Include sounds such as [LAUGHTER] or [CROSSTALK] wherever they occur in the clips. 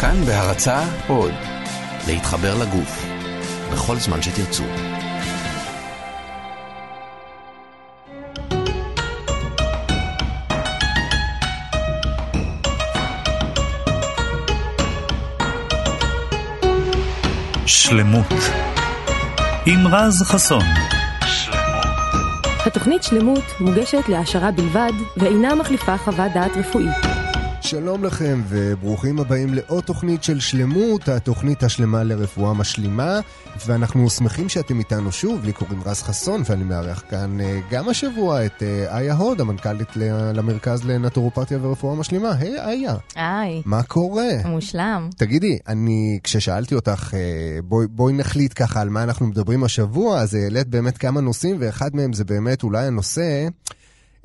כאן בהרצה עוד, להתחבר לגוף, בכל זמן שתרצו. שלמות עם רז חסון. התוכנית שלמות מוגשת להעשרה בלבד ואינה מחליפה חוות דעת רפואית. שלום לכם וברוכים הבאים לעוד תוכנית של שלמות, התוכנית השלמה לרפואה משלימה ואנחנו שמחים שאתם איתנו שוב, לי קוראים רז חסון ואני מארח כאן אה, גם השבוע את אה, איה הוד, המנכ"לית למרכז לנטורופתיה ורפואה משלימה. היי איה. היי. מה קורה? מושלם. תגידי, אני, כששאלתי אותך, אה, בואי, בואי נחליט ככה על מה אנחנו מדברים השבוע, אז העלית באמת כמה נושאים ואחד מהם זה באמת אולי הנושא,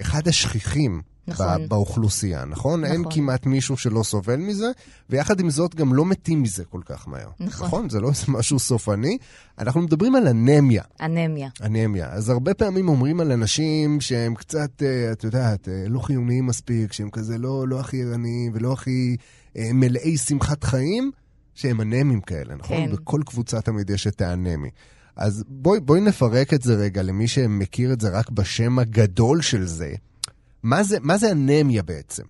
אחד השכיחים. נכון. באוכלוסייה, נכון? נכון. אין כמעט מישהו שלא סובל מזה, ויחד עם זאת גם לא מתים מזה כל כך מהר. נכון. נכון? זה לא איזה משהו סופני. אנחנו מדברים על אנמיה. אנמיה. אנמיה. אז הרבה פעמים אומרים על אנשים שהם קצת, אה, את יודעת, אה, לא חיוניים מספיק, שהם כזה לא, לא הכי ערניים ולא הכי אה, מלאי שמחת חיים, שהם אנמים כאלה, נכון? כן. בכל קבוצה תמיד יש את האנמי. אז בואי, בואי נפרק את זה רגע למי שמכיר את זה רק בשם הגדול של זה. מה זה, מה זה אנמיה בעצם?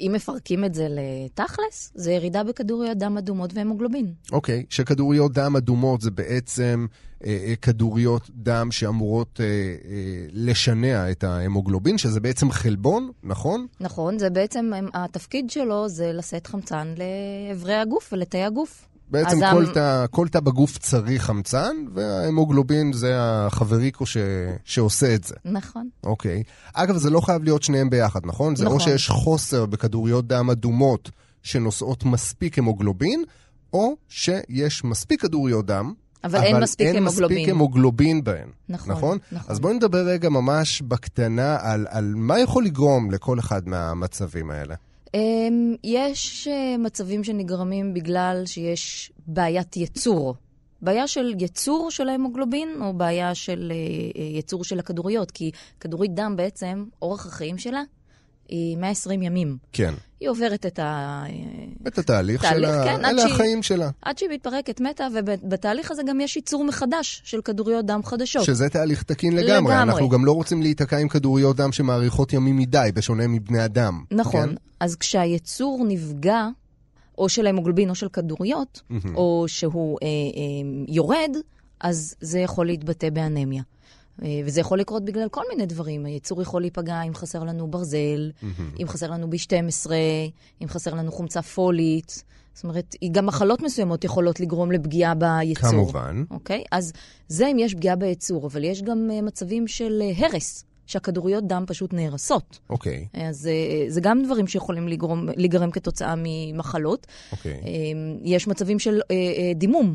אם מפרקים את זה לתכלס, זה ירידה בכדוריות דם אדומות והמוגלובין. אוקיי, שכדוריות דם אדומות זה בעצם אה, אה, כדוריות דם שאמורות אה, אה, לשנע את ההמוגלובין, שזה בעצם חלבון, נכון? נכון, זה בעצם, התפקיד שלו זה לשאת חמצן לאיברי הגוף ולתאי הגוף. בעצם כל המ- תא, כל תא בגוף צריך חמצן, וההמוגלובין זה החבריקו ש, שעושה את זה. נכון. אוקיי. אגב, זה לא חייב להיות שניהם ביחד, נכון? זה או נכון. שיש חוסר בכדוריות דם אדומות שנושאות מספיק המוגלובין, או שיש מספיק כדוריות דם, אבל אין מספיק אין המוגלובין. מספיק המוגלובין בהן. נכון, נכון? נכון. אז בואי נדבר רגע ממש בקטנה על, על מה יכול לגרום לכל אחד מהמצבים האלה. אמ, יש אה, מצבים שנגרמים בגלל שיש בעיית ייצור. בעיה של ייצור של ההמוגלובין, או בעיה של אה, אה, ייצור של הכדוריות, כי כדורית דם בעצם, אורך החיים שלה היא 120 ימים. כן. היא עוברת את ה... את התהליך תהליך, שלה, כן, אלה שהיא- החיים שלה. עד שהיא מתפרקת, מתה, ובתהליך הזה גם יש ייצור מחדש של כדוריות דם חדשות. שזה תהליך תקין לגמרי. לגמרי. אנחנו גם לא רוצים להיתקע עם כדוריות דם שמאריכות ימים מדי, בשונה מבני אדם. נכון. כן? אז כשהייצור נפגע, או של ההמוגלובין או של כדוריות, או שהוא אה, אה, יורד, אז זה יכול להתבטא באנמיה. אה, וזה יכול לקרות בגלל כל מיני דברים. הייצור יכול להיפגע אם חסר לנו ברזל, אם חסר לנו B12, אם חסר לנו חומצה פולית. זאת אומרת, גם מחלות מסוימות יכולות לגרום לפגיעה בייצור. כמובן. אוקיי? אז זה אם יש פגיעה בייצור, אבל יש גם אה, מצבים של אה, הרס, שהכדוריות דם פשוט נהרסות. אוקיי, אז אה, זה גם דברים שיכולים לגרום, להיגרם כתוצאה ממחלות. אוקיי. אה, יש מצבים של דימום.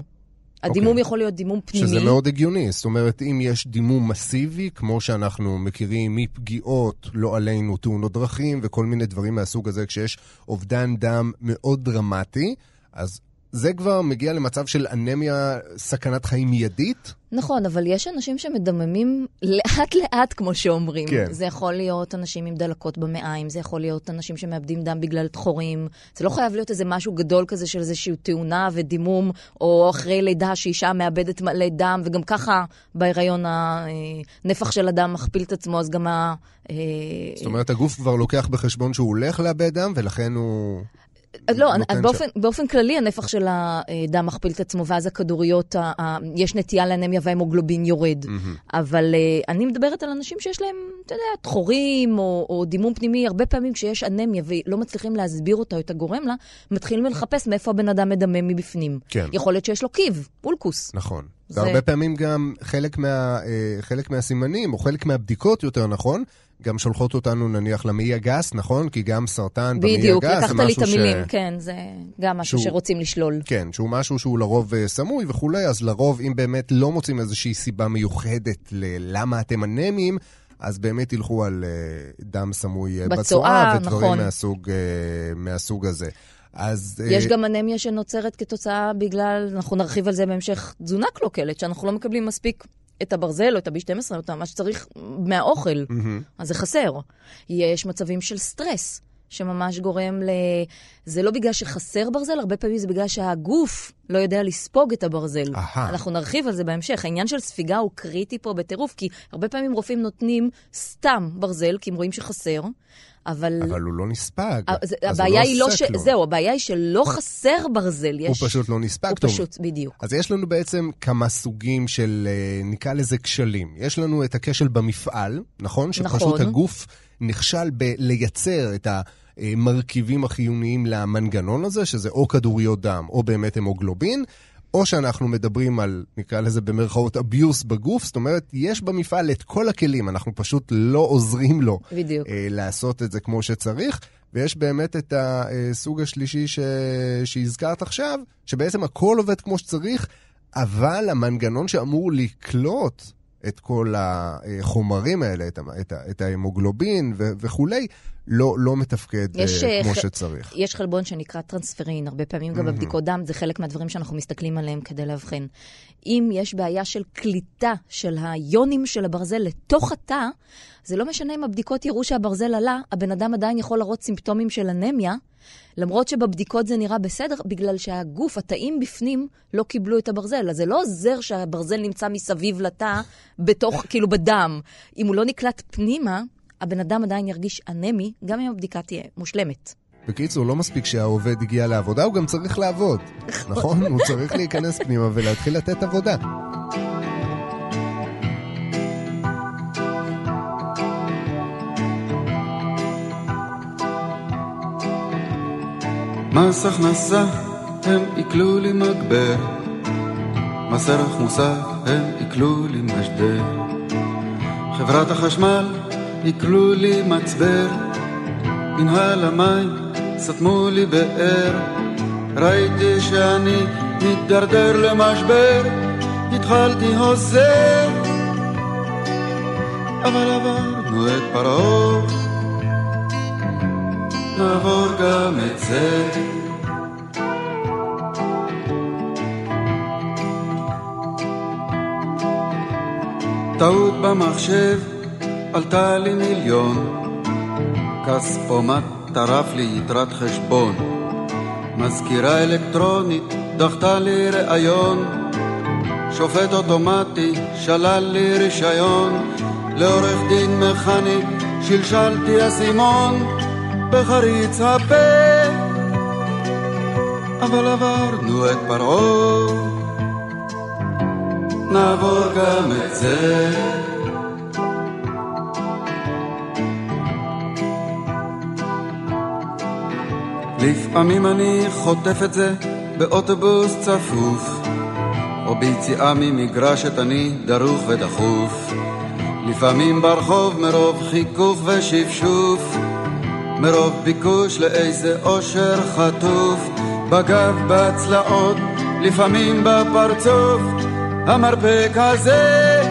הדימום אוקיי. יכול להיות דימום פנימי. שזה מאוד הגיוני, זאת אומרת, אם יש דימום מסיבי, כמו שאנחנו מכירים מפגיעות, לא עלינו, תאונות דרכים וכל מיני דברים מהסוג הזה, כשיש אובדן דם מאוד דרמטי, אז זה כבר מגיע למצב של אנמיה, סכנת חיים מיידית. נכון, אבל יש אנשים שמדממים לאט-לאט, כמו שאומרים. כן. זה יכול להיות אנשים עם דלקות במעיים, זה יכול להיות אנשים שמאבדים דם בגלל תחורים. זה לא חייב להיות איזה משהו גדול כזה של איזושהי תאונה ודימום, או אחרי לידה שאישה מאבדת מלא דם, וגם ככה בהיריון הנפח של הדם מכפיל את עצמו, אז גם ה... אה, זאת אומרת, הגוף כבר לוקח בחשבון שהוא הולך לאבד דם, ולכן הוא... אז לא, באופן, באופן כללי הנפח של הדם מכפיל את עצמו, ואז הכדוריות, ה- ה- יש נטייה לאנמיה וההמוגלובין יורד. אבל אה, אני מדברת על אנשים שיש להם, אתה יודע, תחורים או, או דימום פנימי, הרבה פעמים כשיש אנמיה ולא מצליחים להסביר אותה או את הגורם לה, מתחילים לחפש מאיפה הבן אדם מדמם מבפנים. כן. יכול להיות שיש לו קיב, פולקוס. נכון. זה- והרבה פעמים גם חלק, מה, אה, חלק מהסימנים, או חלק מהבדיקות יותר נכון, גם שולחות אותנו נניח למעי הגס, נכון? כי גם סרטן במעי הגס בדיוק, זה לקחת לי את משהו ש- המילים, כן, זה גם משהו שהוא- שרוצים לשלול. כן, שהוא משהו שהוא לרוב אה, סמוי וכולי, אז לרוב, אם באמת לא מוצאים איזושהי סיבה מיוחדת ללמה אתם אנמיים, אז באמת ילכו על אה, דם סמוי אה, בצואה, בצואה, ודברים נכון. מהסוג, אה, מהסוג הזה. אז... יש אה, גם אנמיה שנוצרת כתוצאה בגלל, אנחנו נרחיב על זה בהמשך, תזונה קלוקלת, שאנחנו לא מקבלים מספיק את הברזל או את ה-B12 או את מה שצריך מהאוכל, אז זה חסר. יש מצבים של סטרס. שממש גורם ל... זה לא בגלל שחסר ברזל, הרבה פעמים זה בגלל שהגוף לא יודע לספוג את הברזל. אהה. אנחנו נרחיב על זה בהמשך. העניין של ספיגה הוא קריטי פה בטירוף, כי הרבה פעמים רופאים נותנים סתם ברזל, כי הם רואים שחסר, אבל... אבל הוא לא נספג. אה, אז הוא הבעיה היא לא ש... לו. זהו, הבעיה היא שלא חסר ברזל. הוא יש... פשוט לא נספג הוא טוב. פשוט, בדיוק. אז יש לנו בעצם כמה סוגים של, אה, נקרא לזה כשלים. יש לנו את הכשל במפעל, נכון? שפשוט נכון. הגוף נכשל בלייצר את המרכיבים החיוניים למנגנון הזה, שזה או כדוריות דם או באמת המוגלובין. או שאנחנו מדברים על, נקרא לזה במרכאות, abuse בגוף, זאת אומרת, יש במפעל את כל הכלים, אנחנו פשוט לא עוזרים לו בדיוק. אה, לעשות את זה כמו שצריך, ויש באמת את הסוג השלישי ש... שהזכרת עכשיו, שבעצם הכל עובד כמו שצריך, אבל המנגנון שאמור לקלוט את כל החומרים האלה, את, את, את ההמוגלובין ו- וכולי, לא, לא מתפקד יש, אה, כמו אה, ח- שצריך. יש חלבון שנקרא טרנספרין, הרבה פעמים גם בבדיקות דם, זה חלק מהדברים שאנחנו מסתכלים עליהם כדי לאבחן. אם יש בעיה של קליטה של היונים של הברזל לתוך התא, זה לא משנה אם הבדיקות יראו שהברזל עלה, הבן אדם עדיין יכול להראות סימפטומים של אנמיה, למרות שבבדיקות זה נראה בסדר, בגלל שהגוף, התאים בפנים, לא קיבלו את הברזל. אז זה לא עוזר שהברזל נמצא מסביב לתא, בתוך, כאילו בדם. אם הוא לא נקלט פנימה, הבן אדם עדיין ירגיש אנמי, גם אם הבדיקה תהיה מושלמת. בקיצור, לא מספיק שהעובד הגיע לעבודה, הוא גם צריך לעבוד. נכון? הוא צריך להיכנס פנימה ולהתחיל לתת עבודה. מס הכנסה, הם עיקלו לי מגבר. מס ערך מוסף, הם עיקלו לי משדר. חברת החשמל, עיקלו לי מצבר. מנהל המים, סתמו לי באר. ראיתי שאני מתדרדר למשבר. התחלתי הוסר. אבל עברנו את פרעה. נעבור גם את זה. טעות במחשב עלתה לי מיליון, כספומט טרף לי יתרת חשבון, מזכירה אלקטרונית דחתה לי ראיון, שופט אוטומטי שלל לי רישיון, לעורך דין מכני שלשלתי אסימון. בחריץ הפה, אבל עברנו את פרעה, נעבור גם את זה. לפעמים אני חוטף את זה באוטובוס צפוף, או ביציאה ממגרשת אני דרוך ודחוף. לפעמים ברחוב מרוב חיכוך ושפשוף, מרוב ביקוש לאיזה אושר חטוף, בגב, בצלעות, לפעמים בפרצוף, המרפק הזה.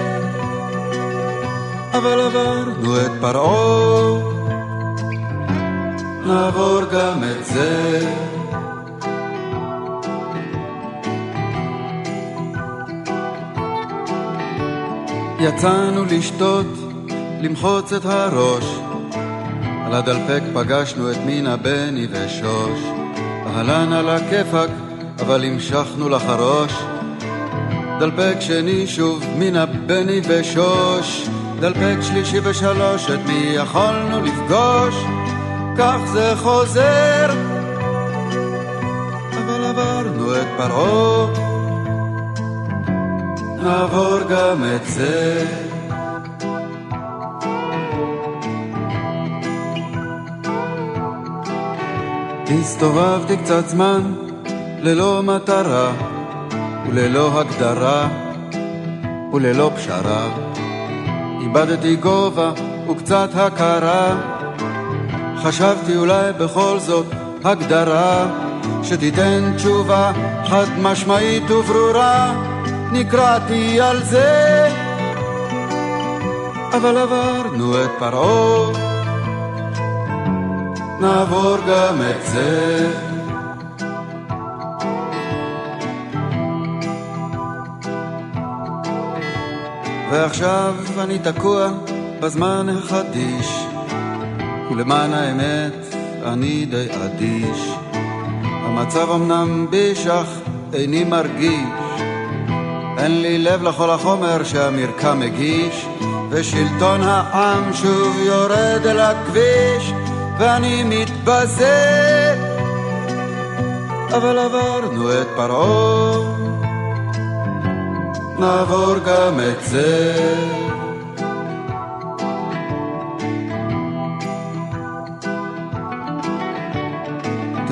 אבל עברנו את פרעה, נעבור גם את זה. יצאנו לשתות, למחוץ את הראש. על הדלפק פגשנו את מינה, בני ושוש. אהלן על הכיפאק, אבל המשכנו לחרוש. דלפק שני שוב, מינה, בני ושוש. דלפק שלישי ושלוש, את מי יכולנו לפגוש? כך זה חוזר. אבל עברנו את פרעה. נעבור גם את זה. הסתובבתי קצת זמן ללא מטרה וללא הגדרה וללא פשרה. איבדתי גובה וקצת הכרה. חשבתי אולי בכל זאת הגדרה שתיתן תשובה חד משמעית וברורה. נקרעתי על זה, אבל עברנו את פרעה. נעבור גם את זה. ועכשיו אני תקוע בזמן החדיש, ולמען האמת אני די אדיש. המצב אמנם ביש, אך איני מרגיש. אין לי לב לכל החומר שהמרקם מגיש, ושלטון העם שוב יורד אל הכביש, ואני מתבזה. אבל עברנו את פרעה, נעבור גם את זה.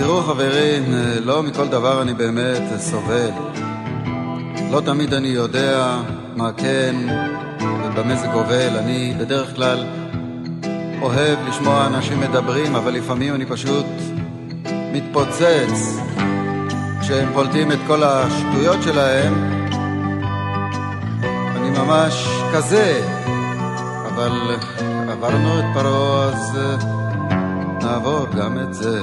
תראו חברים, לא מכל דבר אני באמת סובל. לא תמיד אני יודע מה כן ובמה זה גובל. אני בדרך כלל אוהב לשמוע אנשים מדברים, אבל לפעמים אני פשוט מתפוצץ כשהם פולטים את כל השטויות שלהם. אני ממש כזה, אבל עברנו את פרעה, אז נעבור גם את זה.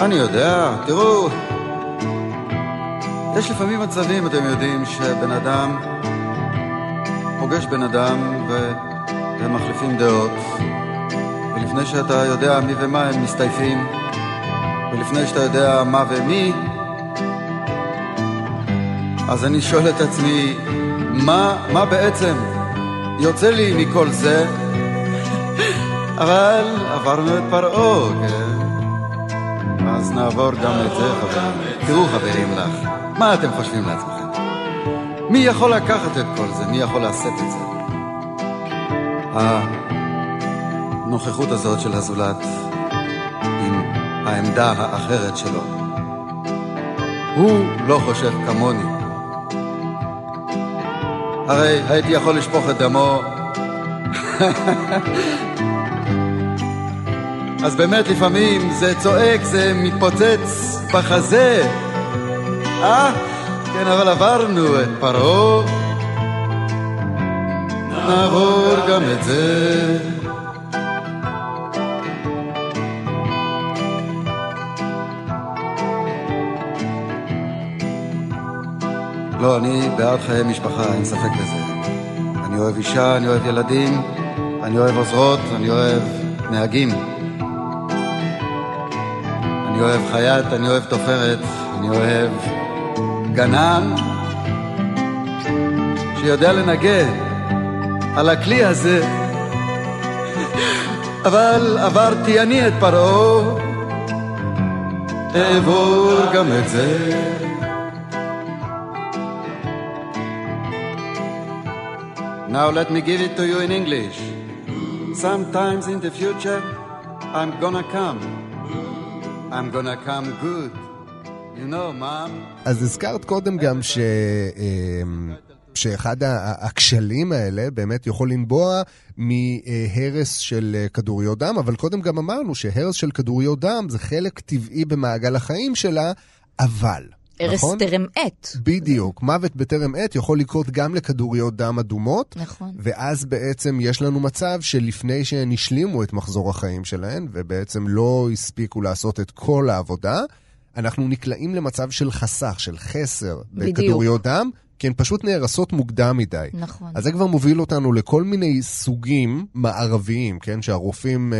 אני יודע, תראו, יש לפעמים מצבים, אתם יודעים, שבן אדם פוגש בן אדם והם מחליפים דעות, ולפני שאתה יודע מי ומה הם מסתייפים, ולפני שאתה יודע מה ומי, אז אני שואל את עצמי, מה, מה בעצם יוצא לי מכל זה? [LAUGHS] אבל עברנו את פרעה, כן? נעבור גם את זה, חברים. תראו, חברים לך, מה אתם חושבים לעצמכם? מי יכול לקחת את כל זה? מי יכול לשאת את זה? הנוכחות הזאת של הזולת עם העמדה האחרת שלו. הוא לא חושב כמוני. הרי הייתי יכול לשפוך את דמו [LAUGHS] אז באמת לפעמים זה צועק, זה מתפוצץ בחזה. אה? כן, אבל עברנו את פרעה. נעבור גם את זה. לא, אני בעד חיי משפחה, אין ספק בזה. אני אוהב אישה, אני אוהב ילדים, אני אוהב עוזרות, אני אוהב נהגים. אני אוהב חייט, אני אוהב תופרת, אני אוהב גנן שיודע לנגן על הכלי הזה. [LAUGHS] אבל עברתי אני את פרעה, אעבור גם את זה. Now let me give it to you in English. Sometimes in the future, I'm gonna come. I'm gonna come good. You know, mom. אז הזכרת קודם גם ש... שאחד הכשלים האלה באמת יכול לנבוע מהרס של כדוריות דם, אבל קודם גם אמרנו שהרס של כדוריות דם זה חלק טבעי במעגל החיים שלה, אבל... הרס נכון? טרם עת. בדיוק. מוות בטרם עת יכול לקרות גם לכדוריות דם אדומות. נכון. ואז בעצם יש לנו מצב שלפני שהן השלימו את מחזור החיים שלהן, ובעצם לא הספיקו לעשות את כל העבודה, אנחנו נקלעים למצב של חסך, של חסר בדיוק. בכדוריות דם, כי הן פשוט נהרסות מוקדם מדי. נכון. אז זה כבר מוביל אותנו לכל מיני סוגים מערביים, כן? שהרופאים, אה,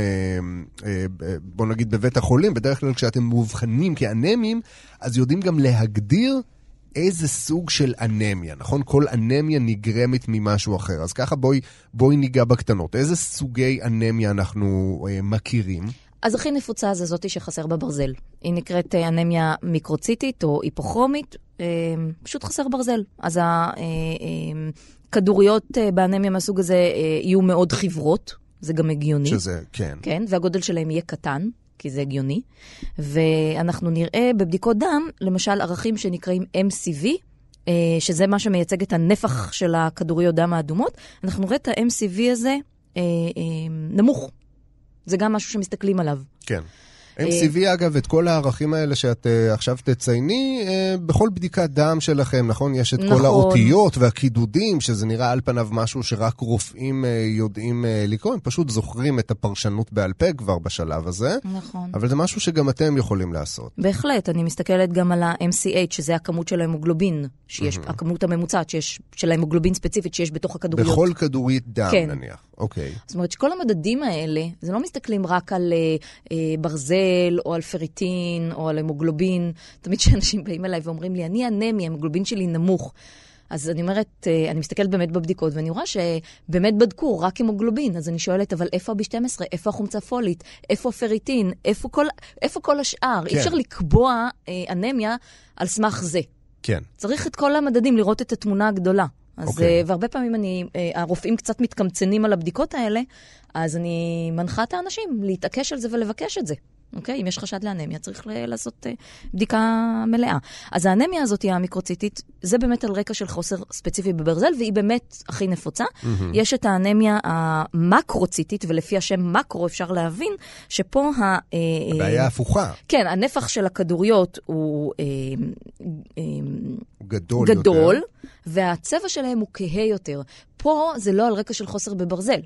אה, בוא נגיד בבית החולים, בדרך כלל כשאתם מאובחנים כאנמים, אז יודעים גם להגדיר איזה סוג של אנמיה, נכון? כל אנמיה נגרמת ממשהו אחר. אז ככה בואי, בואי ניגע בקטנות. איזה סוגי אנמיה אנחנו אה, מכירים? אז הכי נפוצה זה זאתי שחסר בברזל. היא נקראת אנמיה מיקרוציטית או היפוכרומית, פשוט חסר ברזל. אז הכדוריות באנמיה מהסוג הזה יהיו מאוד חברות, זה גם הגיוני. שזה, כן. כן, והגודל שלהם יהיה קטן, כי זה הגיוני. ואנחנו נראה בבדיקות דם, למשל, ערכים שנקראים MCV, שזה מה שמייצג את הנפח של הכדוריות דם האדומות. אנחנו נראה את ה-MCV הזה נמוך. זה גם משהו שמסתכלים עליו. כן. MCV, אגב, את כל הערכים האלה שאת uh, עכשיו תצייני, uh, בכל בדיקת דם שלכם, נכון? יש את נכון. כל האותיות והקידודים, שזה נראה על פניו משהו שרק רופאים uh, יודעים uh, לקרוא, הם פשוט זוכרים את הפרשנות בעל פה כבר בשלב הזה. נכון. אבל זה משהו שגם אתם יכולים לעשות. בהחלט, אני מסתכלת גם על ה-MCH, שזה הכמות של ההמוגלובין, שיש, mm-hmm. הכמות הממוצעת שיש, של ההמוגלובין ספציפית שיש בתוך הכדוריות. בכל כדורית דם, כן. נניח. אוקיי. זאת אומרת שכל המדדים האלה, זה לא מסתכלים רק על אה, אה, ברזל, או על פריטין, או על המוגלובין. תמיד כשאנשים באים אליי ואומרים לי, אני אנמי, המוגלובין שלי נמוך. אז אני אומרת, אה, אני מסתכלת באמת בבדיקות, ואני רואה שבאמת בדקו רק המוגלובין. אז אני שואלת, אבל איפה ה-B12? איפה החומצה פולית? איפה הפריטין? איפה כל, איפה כל השאר? כן. אי אפשר לקבוע אה, אנמיה על סמך זה. כן. צריך את כל המדדים, לראות את התמונה הגדולה. אז, okay. אוקיי. והרבה פעמים אני, הרופאים קצת מתקמצנים על הבדיקות האלה, אז אני מנחה את האנשים להתעקש על זה ולבקש את זה. אוקיי? אם יש חשד לאנמיה, צריך לעשות uh, בדיקה מלאה. אז האנמיה הזאת, המיקרוציטית, זה באמת על רקע של חוסר ספציפי בברזל, והיא באמת הכי נפוצה. Mm-hmm. יש את האנמיה המקרוציטית, ולפי השם מקרו אפשר להבין שפה ה... אה, הבעיה הפוכה. כן, הנפח של הכדוריות הוא... אה, אה, גדול, גדול יותר. והצבע שלהם הוא כהה יותר. פה זה לא על רקע של חוסר בברזל.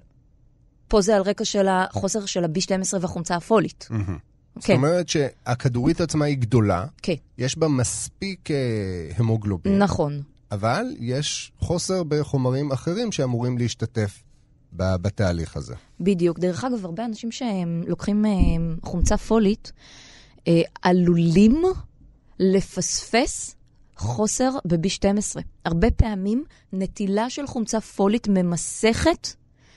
פה זה על רקע של החוסר של ה-B12 והחומצה הפולית. Mm-hmm. זאת כן. אומרת שהכדורית עצמה היא גדולה, כן. יש בה מספיק אה, המוגלובין. נכון. אבל יש חוסר בחומרים אחרים שאמורים להשתתף בתהליך הזה. בדיוק. דרך אגב, הרבה אנשים שהם לוקחים אה, חומצה פולית, אה, עלולים לפספס חוסר ב-B12. הרבה פעמים נטילה של חומצה פולית ממסכת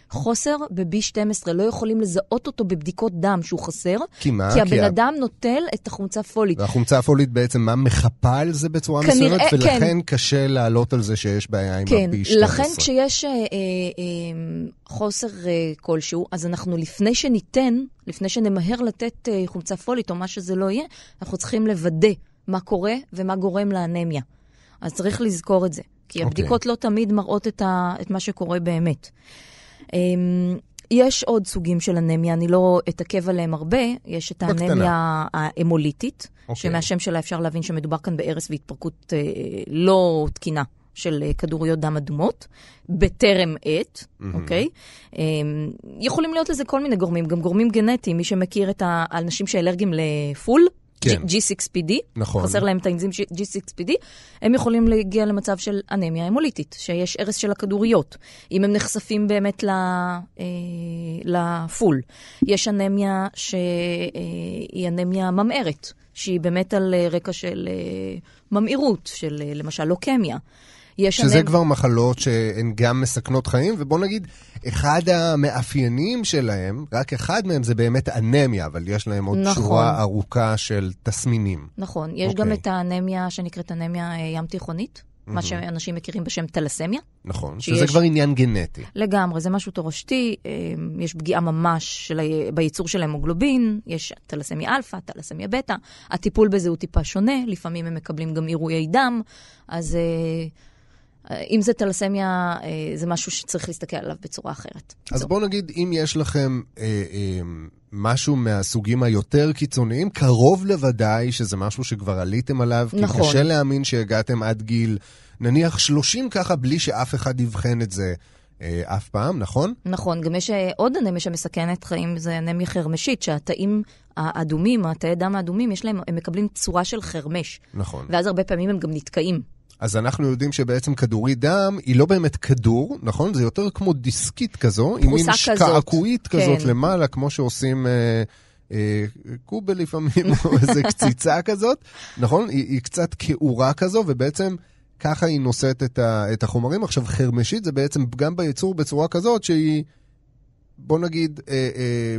חוסר ב-B12, לא יכולים לזהות אותו בבדיקות דם שהוא חסר. כי מה? כי הבן כי אדם נוטל את החומצה הפולית. והחומצה הפולית בעצם מה, מחפה על זה בצורה כנראה, מסוימת? ולכן כן. קשה לעלות על זה שיש בעיה עם כן, ה-B12. כן, לכן כשיש אה, אה, אה, חוסר אה, כלשהו, אז אנחנו לפני שניתן, לפני שנמהר לתת אה, חומצה פולית או מה שזה לא יהיה, אנחנו צריכים לוודא מה קורה ומה גורם לאנמיה. אז צריך לזכור את זה. כי אוקיי. הבדיקות okay. לא תמיד מראות את, ה, את מה שקורה באמת. אמ, יש עוד סוגים של אנמיה, אני לא אתעכב עליהם הרבה. יש את האנמיה ההמוליטית, okay. אוקיי. שמהשם שלה אפשר להבין שמדובר כאן בהרס והתפרקות אה, לא תקינה של אה, כדוריות דם אדומות, בטרם עת, אוקיי? Mm-hmm. Okay? אה, יכולים להיות לזה כל מיני גורמים, גם גורמים גנטיים. מי שמכיר את האנשים שאלרגיים לפול, כן. G6PD, נכון. חסר להם את האנזים G6PD, הם יכולים להגיע למצב של אנמיה המוליטית, שיש הרס של הכדוריות, אם הם נחשפים באמת אה, לפול. יש אנמיה שהיא אה, אנמיה ממארת, שהיא באמת על רקע של אה, ממאירות, של למשל לוקמיה. שזה אנמ... כבר מחלות שהן גם מסכנות חיים, ובוא נגיד, אחד המאפיינים שלהם, רק אחד מהם זה באמת אנמיה, אבל יש להם עוד נכון. שורה ארוכה של תסמינים. נכון, יש okay. גם אוקיי. את האנמיה שנקראת אנמיה אה, ים תיכונית. Mm-hmm. מה שאנשים מכירים בשם טלסמיה. נכון, שיש... שזה כבר עניין גנטי. לגמרי, זה משהו תורשתי, אה, יש פגיעה ממש של... בייצור של המוגלובין, יש טלסמיה אלפא, טלסמיה בטא, הטיפול בזה הוא טיפה שונה, לפעמים הם מקבלים גם עירויי דם, אז אה, אם זה טלסמיה, אה, זה משהו שצריך להסתכל עליו בצורה אחרת. אז בואו נגיד, אם יש לכם אה, אה, משהו מהסוגים היותר קיצוניים, קרוב לוודאי שזה משהו שכבר עליתם עליו, נכון. כי קשה להאמין שהגעתם עד גיל, נניח 30 ככה, בלי שאף אחד יבחן את זה. אה, אף פעם, נכון? נכון, גם יש אה, עוד אנמיה שמסכנת חיים, זה אנמיה חרמשית, שהתאים האדומים, התאי דם האדומים, יש להם, הם מקבלים צורה של חרמש. נכון. ואז הרבה פעמים הם גם נתקעים. אז אנחנו יודעים שבעצם כדורית דם היא לא באמת כדור, נכון? זה יותר כמו דיסקית כזו, עם מין שקעקועית כזאת כן. למעלה, כמו שעושים... אה, אה, קובל לפעמים, [LAUGHS] או איזה קציצה כזאת, נכון? היא, היא קצת כעורה כזו, ובעצם ככה היא נושאת את, ה, את החומרים. עכשיו, חרמשית זה בעצם גם בייצור בצורה כזאת שהיא, בוא נגיד, אה, אה,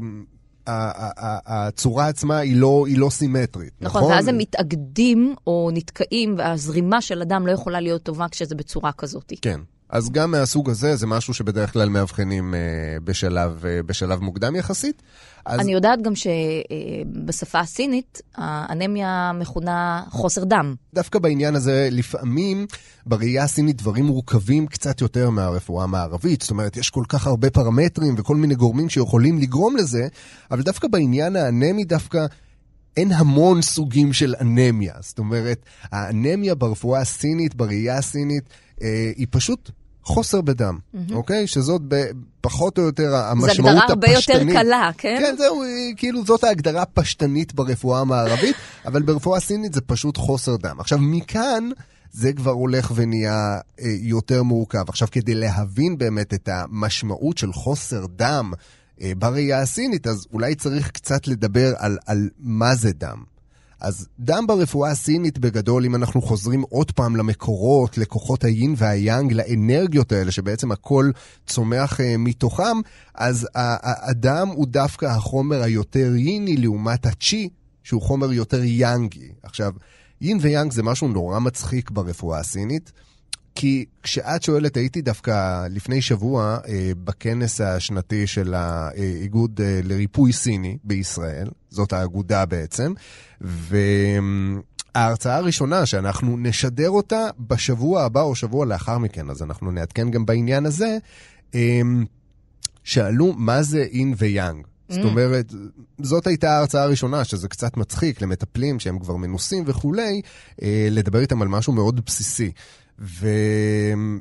הצורה עצמה היא לא, היא לא סימטרית, נכון? נכון, ואז הם מתאגדים או נתקעים, והזרימה של אדם לא יכולה להיות טובה כשזה בצורה כזאת. כן. אז גם מהסוג הזה, זה משהו שבדרך כלל מאבחנים אה, בשלב, אה, בשלב מוקדם יחסית. אז... אני יודעת גם שבשפה הסינית, האנמיה מכונה חוסר דם. דווקא בעניין הזה, לפעמים בראייה הסינית דברים מורכבים קצת יותר מהרפואה המערבית. זאת אומרת, יש כל כך הרבה פרמטרים וכל מיני גורמים שיכולים לגרום לזה, אבל דווקא בעניין האנמי דווקא... אין המון סוגים של אנמיה. זאת אומרת, האנמיה ברפואה הסינית, בראייה הסינית, אה, היא פשוט חוסר בדם, mm-hmm. אוקיי? שזאת ב, פחות או יותר המשמעות הפשטנית. זו הגדרה הרבה יותר קלה, כן? כן, זהו, כאילו זאת ההגדרה הפשטנית ברפואה המערבית, [LAUGHS] אבל ברפואה סינית זה פשוט חוסר דם. עכשיו, מכאן... זה כבר הולך ונהיה אה, יותר מורכב. עכשיו, כדי להבין באמת את המשמעות של חוסר דם אה, בראייה הסינית, אז אולי צריך קצת לדבר על, על מה זה דם. אז דם ברפואה הסינית בגדול, אם אנחנו חוזרים עוד פעם למקורות, לכוחות היין והיאנג, לאנרגיות האלה, שבעצם הכל צומח uh, מתוכם, אז הדם הוא דווקא החומר היותר ייני לעומת הצ'י, שהוא חומר יותר יאנגי. עכשיו, יין ויאנג זה משהו נורא מצחיק ברפואה הסינית. כי כשאת שואלת, הייתי דווקא לפני שבוע אה, בכנס השנתי של האיגוד אה, לריפוי סיני בישראל, זאת האגודה בעצם, וההרצאה הראשונה שאנחנו נשדר אותה בשבוע הבא או שבוע לאחר מכן, אז אנחנו נעדכן גם בעניין הזה, אה, שאלו מה זה אין ויאנג. Mm. זאת אומרת, זאת הייתה ההרצאה הראשונה, שזה קצת מצחיק למטפלים שהם כבר מנוסים וכולי, אה, לדבר איתם על משהו מאוד בסיסי. ו...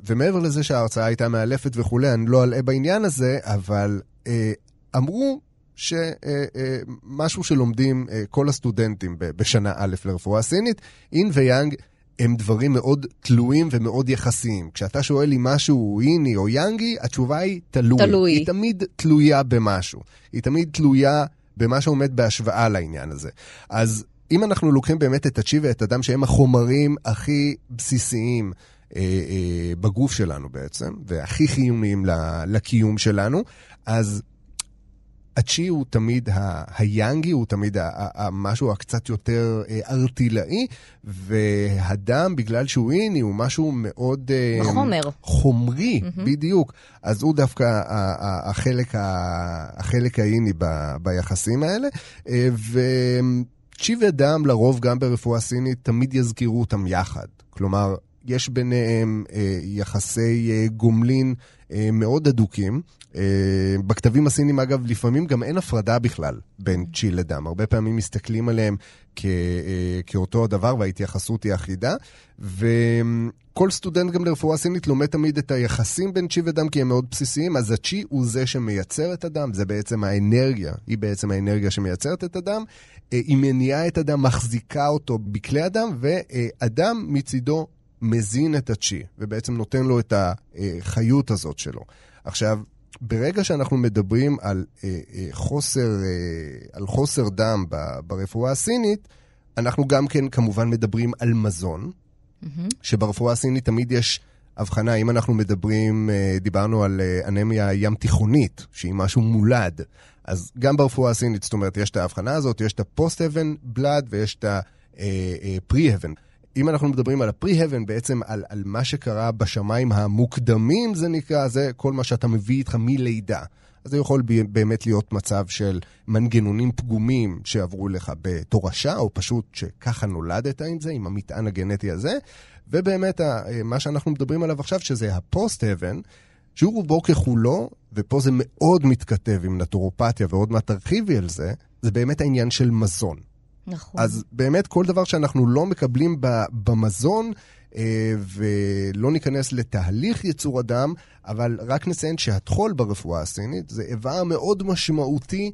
ומעבר לזה שההרצאה הייתה מאלפת וכולי, אני לא אלאה בעניין הזה, אבל אה, אמרו שמשהו אה, אה, שלומדים אה, כל הסטודנטים בשנה א' לרפואה סינית, אין ויאנג הם דברים מאוד תלויים ומאוד יחסיים. כשאתה שואל אם משהו הוא איני או יאנגי, התשובה היא תלוי. תלוי. היא תמיד תלויה במשהו. היא תמיד תלויה במה שעומד בהשוואה לעניין הזה. אז אם אנחנו לוקחים באמת את הצ'י ואת הדם, שהם החומרים הכי בסיסיים אה, אה, בגוף שלנו בעצם, והכי חיוניים לקיום שלנו, אז הצ'י הוא תמיד ה- היאנגי, הוא תמיד המשהו הקצת יותר אה, ארטילאי, והדם, בגלל שהוא איני, הוא משהו מאוד... אה, חומר. חומרי, mm-hmm. בדיוק. אז הוא דווקא החלק, החלק האיני ב- ביחסים האלה. אה, וצ'י ודם, לרוב גם ברפואה סינית, תמיד יזכרו אותם יחד. כלומר, יש ביניהם אה, יחסי אה, גומלין אה, מאוד הדוקים. אה, בכתבים הסינים, אגב, לפעמים גם אין הפרדה בכלל בין צ'י לדם. הרבה פעמים מסתכלים עליהם כ, אה, כאותו הדבר וההתייחסות היא אחידה. וכל סטודנט גם לרפואה סינית לומד תמיד את היחסים בין צ'י ודם כי הם מאוד בסיסיים, אז הצ'י הוא זה שמייצר את הדם, זה בעצם האנרגיה, היא בעצם האנרגיה שמייצרת את הדם. אה, היא מניעה את הדם, מחזיקה אותו בכלי הדם, והדם מצידו מזין את הצ'י, ובעצם נותן לו את החיות הזאת שלו. עכשיו, ברגע שאנחנו מדברים על אה, אה, חוסר, אה, על חוסר דם ב, ברפואה הסינית, אנחנו גם כן כמובן מדברים על מזון, mm-hmm. שברפואה הסינית תמיד יש הבחנה, אם אנחנו מדברים, אה, דיברנו על אה, אנמיה ים תיכונית, שהיא משהו מולד, אז גם ברפואה הסינית, זאת אומרת, יש את ההבחנה הזאת, יש את ה post-heaven blood ויש את ה pre-heaven. אה, אם אנחנו מדברים על ה pre-heaven, בעצם על, על מה שקרה בשמיים המוקדמים, זה נקרא, זה כל מה שאתה מביא איתך מלידה. אז זה יכול באמת להיות מצב של מנגנונים פגומים שעברו לך בתורשה, או פשוט שככה נולדת עם זה, עם המטען הגנטי הזה. ובאמת, מה שאנחנו מדברים עליו עכשיו, שזה הפוסט-האבן, שהוא רובו ככולו, ופה זה מאוד מתכתב עם נטורופתיה, ועוד מעט תרחיבי על זה, זה באמת העניין של מזון. נכון. אז באמת כל דבר שאנחנו לא מקבלים במזון, אה, ולא ניכנס לתהליך ייצור הדם, אבל רק נציין שהטחול ברפואה הסינית זה איבר מאוד משמעותי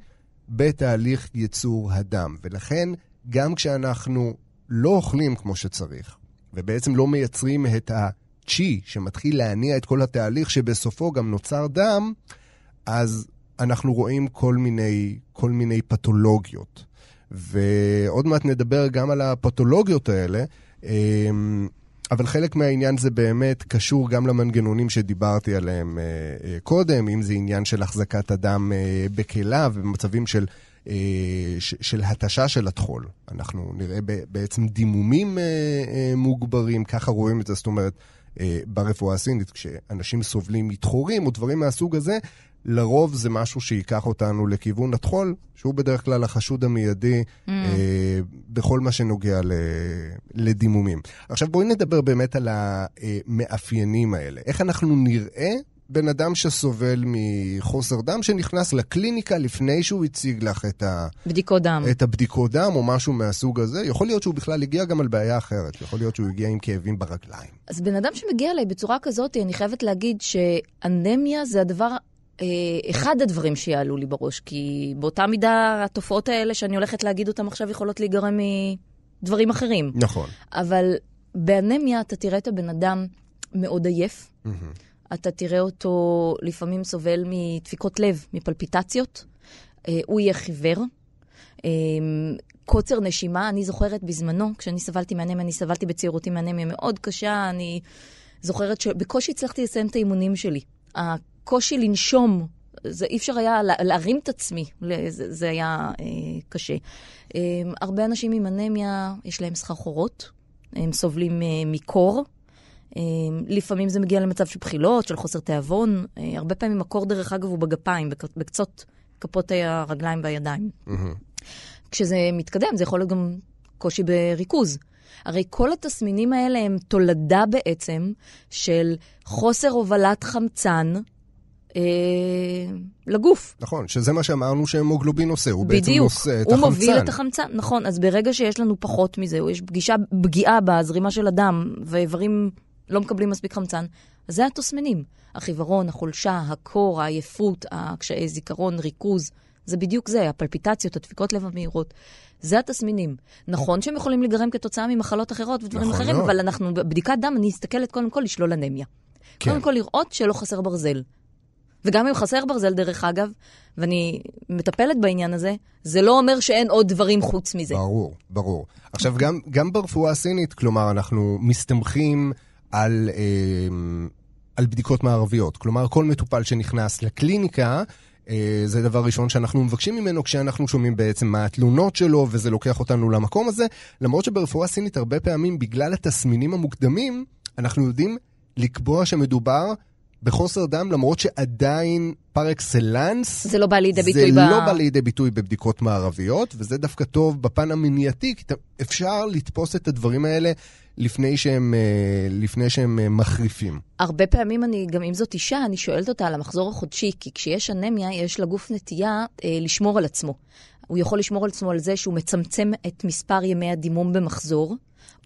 בתהליך ייצור הדם. ולכן, גם כשאנחנו לא אוכלים כמו שצריך, ובעצם לא מייצרים את הצ'י שמתחיל להניע את כל התהליך שבסופו גם נוצר דם, אז אנחנו רואים כל מיני, כל מיני פתולוגיות. ועוד מעט נדבר גם על הפתולוגיות האלה. אמ, אבל חלק מהעניין זה באמת קשור גם למנגנונים שדיברתי עליהם אה, אה, קודם, אם זה עניין של החזקת הדם אה, בכליו ובמצבים של, של התשה של הטחול. אנחנו נראה בעצם דימומים מוגברים, ככה רואים את זה, זאת אומרת, ברפואה הסינית, כשאנשים סובלים מתחורים או דברים מהסוג הזה, לרוב זה משהו שייקח אותנו לכיוון הטחול, שהוא בדרך כלל החשוד המיידי mm. אה, בכל מה שנוגע ל, לדימומים. עכשיו בואי נדבר באמת על המאפיינים האלה. איך אנחנו נראה בן אדם שסובל מחוסר דם, שנכנס לקליניקה לפני שהוא הציג לך את, ה... בדיקות דם. את הבדיקות דם או משהו מהסוג הזה. יכול להיות שהוא בכלל הגיע גם על בעיה אחרת. יכול להיות שהוא הגיע עם כאבים ברגליים. אז בן אדם שמגיע אליי בצורה כזאת, אני חייבת להגיד שאנמיה זה הדבר אחד הדברים שיעלו לי בראש, כי באותה מידה התופעות האלה שאני הולכת להגיד אותן עכשיו יכולות להיגרם מדברים אחרים. נכון. אבל באנמיה אתה תראה את הבן אדם מאוד עייף, אתה תראה אותו לפעמים סובל מדפיקות לב, מפלפיטציות, אה, הוא יהיה חיוור. אה, קוצר נשימה, אני זוכרת בזמנו, כשאני סבלתי מאנמיה, אני סבלתי בצעירותי מאנמיה מאוד קשה, אני זוכרת שבקושי הצלחתי לסיים את האימונים שלי. הקושי לנשום, זה אי אפשר היה לה, להרים את עצמי, זה, זה היה אה, קשה. אה, הרבה אנשים עם אנמיה, יש להם סחרחורות, הם סובלים אה, מקור. אה, לפעמים זה מגיע למצב של בחילות, של חוסר תיאבון. אה, הרבה פעמים הקור, דרך אגב, הוא בגפיים, בקצות כפות הרגליים והידיים. כשזה מתקדם, זה יכול להיות גם קושי בריכוז. הרי כל התסמינים האלה הם תולדה בעצם של חוסר הובלת חמצן לגוף. נכון, שזה מה שאמרנו שהמוגלובין עושה, הוא בדיוק, בעצם נושא את החמצן. בדיוק, הוא מוביל את החמצן, נכון. אז ברגע שיש לנו פחות מזה, או יש פגישה, פגיעה בזרימה של הדם, ואיברים לא מקבלים מספיק חמצן, אז זה התסמינים. החיוורון, החולשה, הקור, העייפות, הקשיי זיכרון, ריכוז, זה בדיוק זה, הפלפיטציות, הדפיקות לב המהירות. זה התסמינים. נכון שהם יכולים להיגרם כתוצאה ממחלות אחרות ודברים נכון אחרים, לא. אבל אנחנו, בבדיקת דם, אני אסתכלת קודם כל לשלול אנמיה. כן. קודם כל לראות שלא חסר ברזל. וגם אם חסר ברזל, דרך אגב, ואני מטפלת בעניין הזה, זה לא אומר שאין עוד דברים חוץ מזה. ברור, ברור. עכשיו, גם, גם ברפואה הסינית, כלומר, אנחנו מסתמכים על, אה, על בדיקות מערביות. כלומר, כל מטופל שנכנס לקליניקה, אה, זה דבר ראשון שאנחנו מבקשים ממנו כשאנחנו שומעים בעצם מה התלונות שלו, וזה לוקח אותנו למקום הזה. למרות שברפואה סינית הרבה פעמים, בגלל התסמינים המוקדמים, אנחנו יודעים לקבוע שמדובר בחוסר דם, למרות שעדיין פר אקסלנס, זה לא בא לידי ביטוי זה ב... לא בא לידי ביטוי בבדיקות מערביות, וזה דווקא טוב בפן המניעתי, כי אפשר לתפוס את הדברים האלה לפני שהם, אה, לפני שהם אה, מחריפים. הרבה פעמים אני, גם אם זאת אישה, אני שואלת אותה על המחזור החודשי, כי כשיש אנמיה, יש לגוף נטייה אה, לשמור על עצמו. הוא יכול לשמור על עצמו על זה שהוא מצמצם את מספר ימי הדימום במחזור.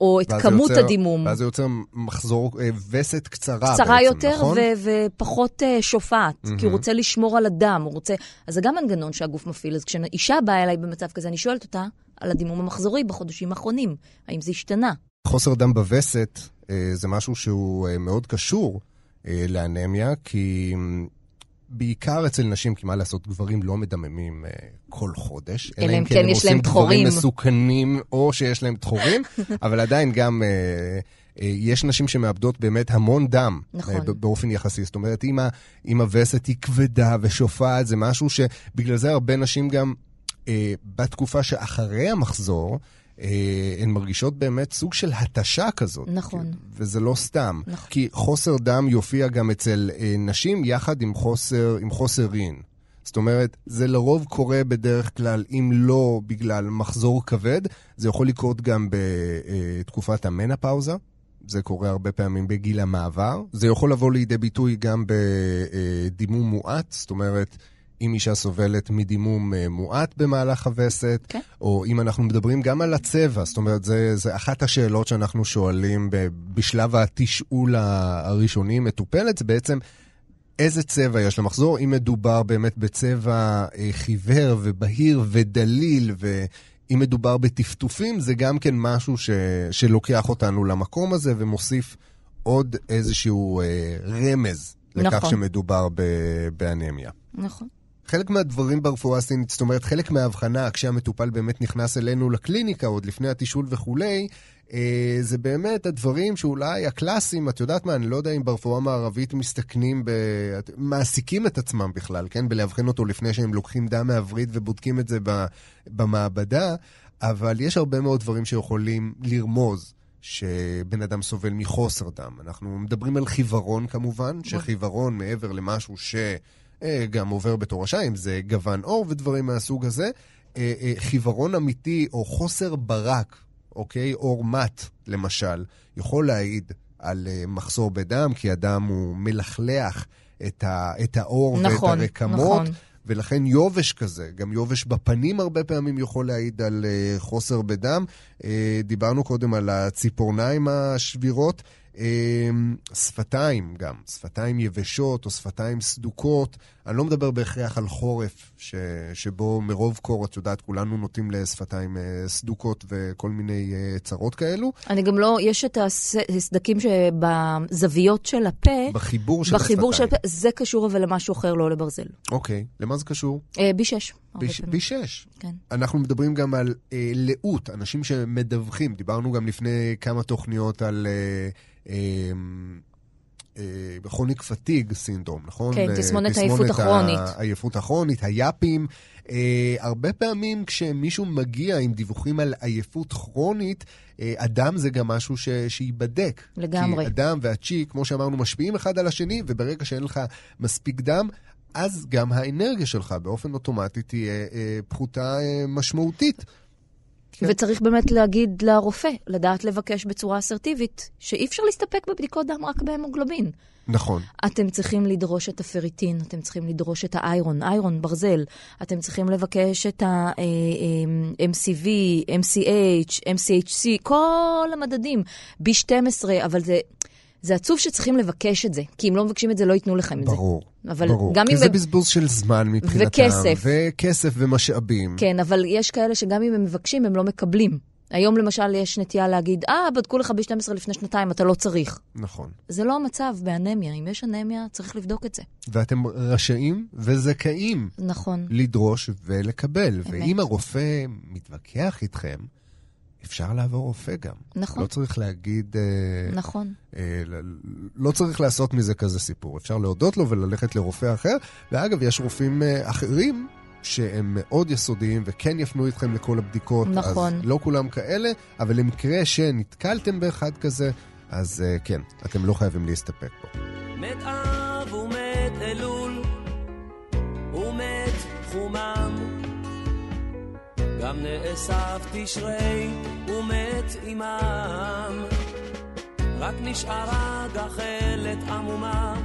או את כמות יוצר, הדימום. ואז זה יוצר מחזור אה, וסת קצרה קצרה בעצם, יותר נכון? ופחות uh, שופעת, mm-hmm. כי הוא רוצה לשמור על הדם, הוא רוצה... אז זה גם מנגנון שהגוף מפעיל. אז כשאישה באה אליי במצב כזה, אני שואלת אותה על הדימום המחזורי בחודשים האחרונים, האם זה השתנה? חוסר דם בווסת אה, זה משהו שהוא אה, מאוד קשור אה, לאנמיה, כי בעיקר אצל נשים, כי מה לעשות, גברים לא מדממים כל חודש. אלא אם כן, כן יש להם תחורים. דברים מסוכנים, או שיש להם תחורים, [LAUGHS] אבל עדיין גם... יש נשים שמאבדות באמת המון דם. נכון. באופן יחסי. זאת אומרת, אם הווסת היא כבדה ושופעת, זה משהו שבגלל זה הרבה נשים גם, בתקופה שאחרי המחזור, הן מרגישות באמת סוג של התשה כזאת. נכון. וזה לא סתם. נכון. כי חוסר דם יופיע גם אצל אה, נשים יחד עם חוסר, עם חוסר רין. זאת אומרת, זה לרוב קורה בדרך כלל, אם לא בגלל מחזור כבד, זה יכול לקרות גם בתקופת המנפאוזה. זה קורה הרבה פעמים בגיל המעבר. זה יכול לבוא לידי ביטוי גם בדימום מועט, זאת אומרת, אם אישה סובלת מדימום אה, מועט במהלך הווסת, okay. כן. או אם אנחנו מדברים גם על הצבע, זאת אומרת, זה, זה אחת השאלות שאנחנו שואלים בשלב התשאול הראשוני מטופלת, זה בעצם איזה צבע יש למחזור, אם מדובר באמת בצבע אה, חיוור ובהיר ודליל, ואם מדובר בטפטופים, זה גם כן משהו ש, שלוקח אותנו למקום הזה ומוסיף עוד איזשהו אה, רמז לכך נכון. שמדובר באנמיה. נכון. חלק מהדברים ברפואה הסינית, זאת אומרת, חלק מההבחנה, כשהמטופל באמת נכנס אלינו לקליניקה, עוד לפני התשאול וכולי, אה, זה באמת הדברים שאולי הקלאסיים, את יודעת מה, אני לא יודע אם ברפואה המערבית מסתכנים, ב... מעסיקים את עצמם בכלל, כן? בלאבחן אותו לפני שהם לוקחים דם מהווריד ובודקים את זה במעבדה, אבל יש הרבה מאוד דברים שיכולים לרמוז. שבן אדם סובל מחוסר דם. אנחנו מדברים על חיוורון כמובן, שחיוורון מעבר למשהו ש... אה, גם עובר בתור רשע, אם זה גוון עור ודברים מהסוג הזה. אה, אה, חיוורון אמיתי או חוסר ברק, אוקיי? עור מת, למשל, יכול להעיד על מחסור בדם, כי הדם הוא מלכלח את, ה, את האור נכון, ואת הרקמות. נכון. ולכן יובש כזה, גם יובש בפנים הרבה פעמים יכול להעיד על uh, חוסר בדם. Uh, דיברנו קודם על הציפורניים השבירות. אמ, שפתיים גם, שפתיים יבשות או שפתיים סדוקות. אני לא מדבר בהכרח על חורף, ש, שבו מרוב קור, את יודעת, כולנו נוטים לשפתיים אה, סדוקות וכל מיני אה, צרות כאלו. אני גם לא, יש את הסדקים שבזוויות של הפה. בחיבור של בחיבור השפתיים. של הפה, זה קשור אבל למשהו אחר, לא לברזל. אוקיי, למה זה קשור? אה, B6. פעמים. B6. כן. אנחנו מדברים גם על אה, לאות, אנשים שמדווחים. דיברנו גם לפני כמה תוכניות על אה, אה, אה, כרוניק פתיג סינדרום, נכון? כן, אה, תסמונת העייפות הכרונית. העייפות הכרונית, היאפים. אה, הרבה פעמים כשמישהו מגיע עם דיווחים על עייפות כרונית, אה, הדם זה גם משהו ש, שייבדק. לגמרי. כי הדם והצ'י, כמו שאמרנו, משפיעים אחד על השני, וברגע שאין לך מספיק דם, אז גם האנרגיה שלך באופן אוטומטי תהיה אה, פחותה אה, משמעותית. כן. וצריך באמת להגיד לרופא, לדעת לבקש בצורה אסרטיבית, שאי אפשר להסתפק בבדיקות דם רק בהמוגלובין. נכון. אתם צריכים לדרוש את הפריטין, אתם צריכים לדרוש את האיירון, איירון, ברזל. אתם צריכים לבקש את ה-MCV, MCH, MCHC, כל המדדים. B12, אבל זה, זה עצוב שצריכים לבקש את זה, כי אם לא מבקשים את זה, לא ייתנו לכם את זה. ברור. אבל ברור. גם כי. זה הם- בזבוז של זמן מבחינתם. וכסף. וכסף ומשאבים. כן, אבל יש כאלה שגם אם הם מבקשים, הם לא מקבלים. היום למשל יש נטייה להגיד, אה, בדקו לך ב-12 לפני שנתיים, אתה לא צריך. נכון. זה לא המצב באנמיה. אם יש אנמיה, צריך לבדוק את זה. ואתם רשאים וזכאים נכון. לדרוש ולקבל. ואם הרופא מתווכח איתכם, אפשר לעבור רופא גם. נכון. לא צריך להגיד... אה, נכון. אה, ל- לא צריך לעשות מזה כזה סיפור. אפשר להודות לו וללכת לרופא אחר. ואגב, יש רופאים אה, אחרים שהם מאוד יסודיים וכן יפנו איתכם לכל הבדיקות. נכון. אז לא כולם כאלה, אבל למקרה שנתקלתם באחד כזה, אז אה, כן, אתם לא חייבים להסתפק בו. מת אב ומת אלול ומת חומם גם נאסף תשרי ומת עמם. רק נשארה גחלת עמומה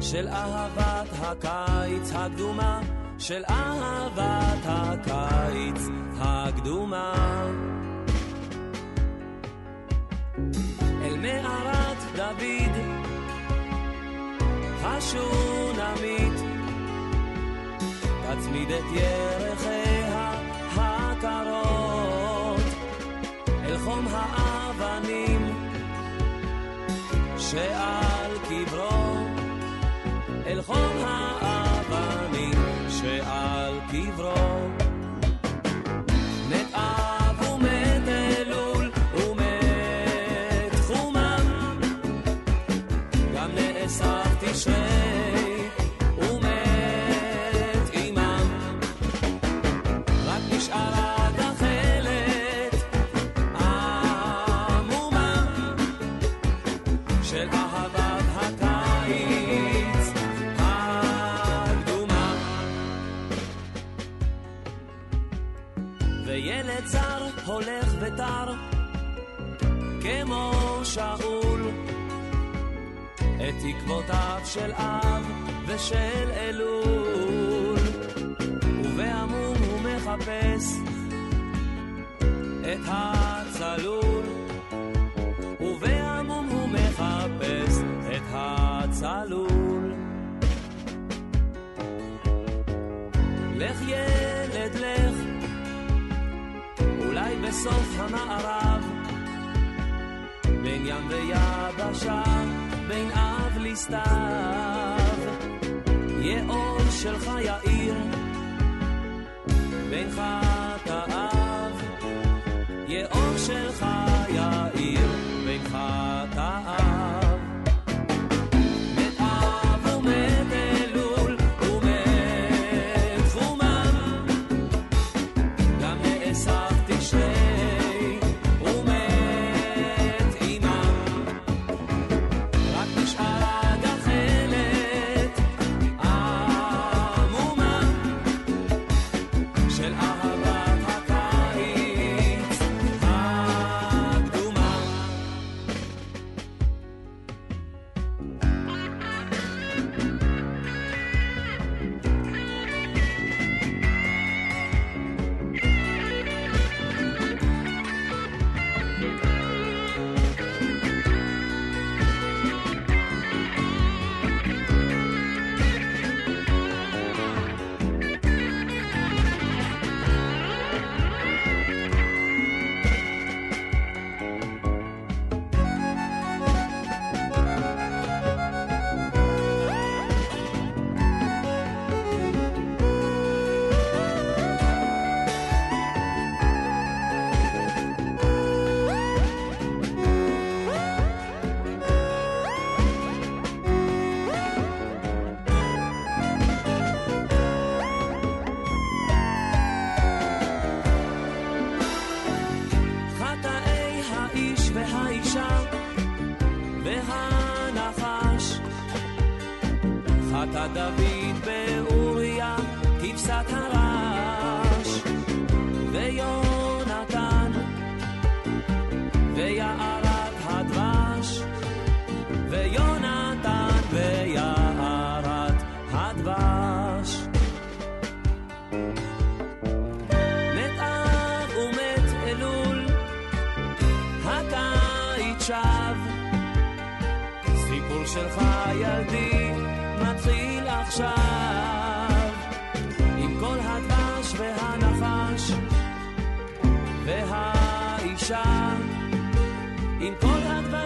של אהבת הקיץ הקדומה של אהבת הקיץ הקדומה. אל מערת דוד השונמית, תצמיד את ירחיה חום האבנים שעל קברו, אל חום האבנים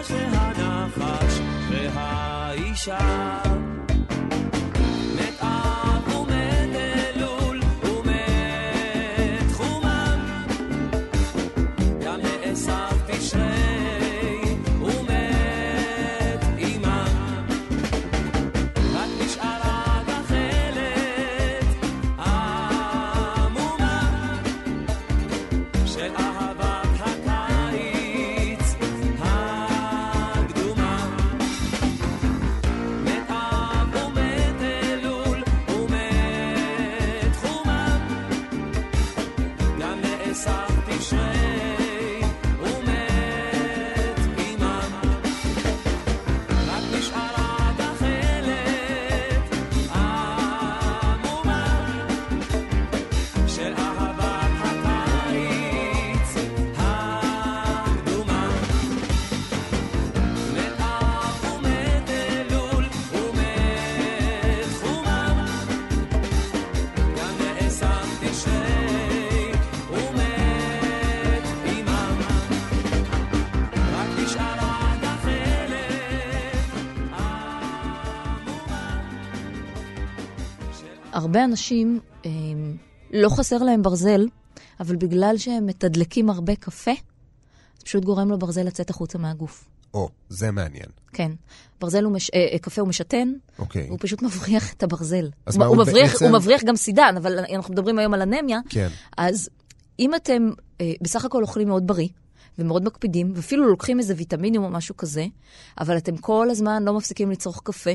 והנחש והאישה הרבה אנשים, אה, לא חסר להם ברזל, אבל בגלל שהם מתדלקים הרבה קפה, זה פשוט גורם לברזל לצאת החוצה מהגוף. או, זה מעניין. כן. ברזל הוא מש... אה, אה, קפה הוא משתן, אוקיי. הוא פשוט מבריח את הברזל. אז הוא, מה, הוא, הוא מבריח, בעצם- הוא מבריח גם סידן, אבל אנחנו מדברים היום על אנמיה. כן. אז אם אתם אה, בסך הכל אוכלים מאוד בריא, ומאוד מקפידים, ואפילו לוקחים איזה ויטמינים או משהו כזה, אבל אתם כל הזמן לא מפסיקים לצרוך קפה,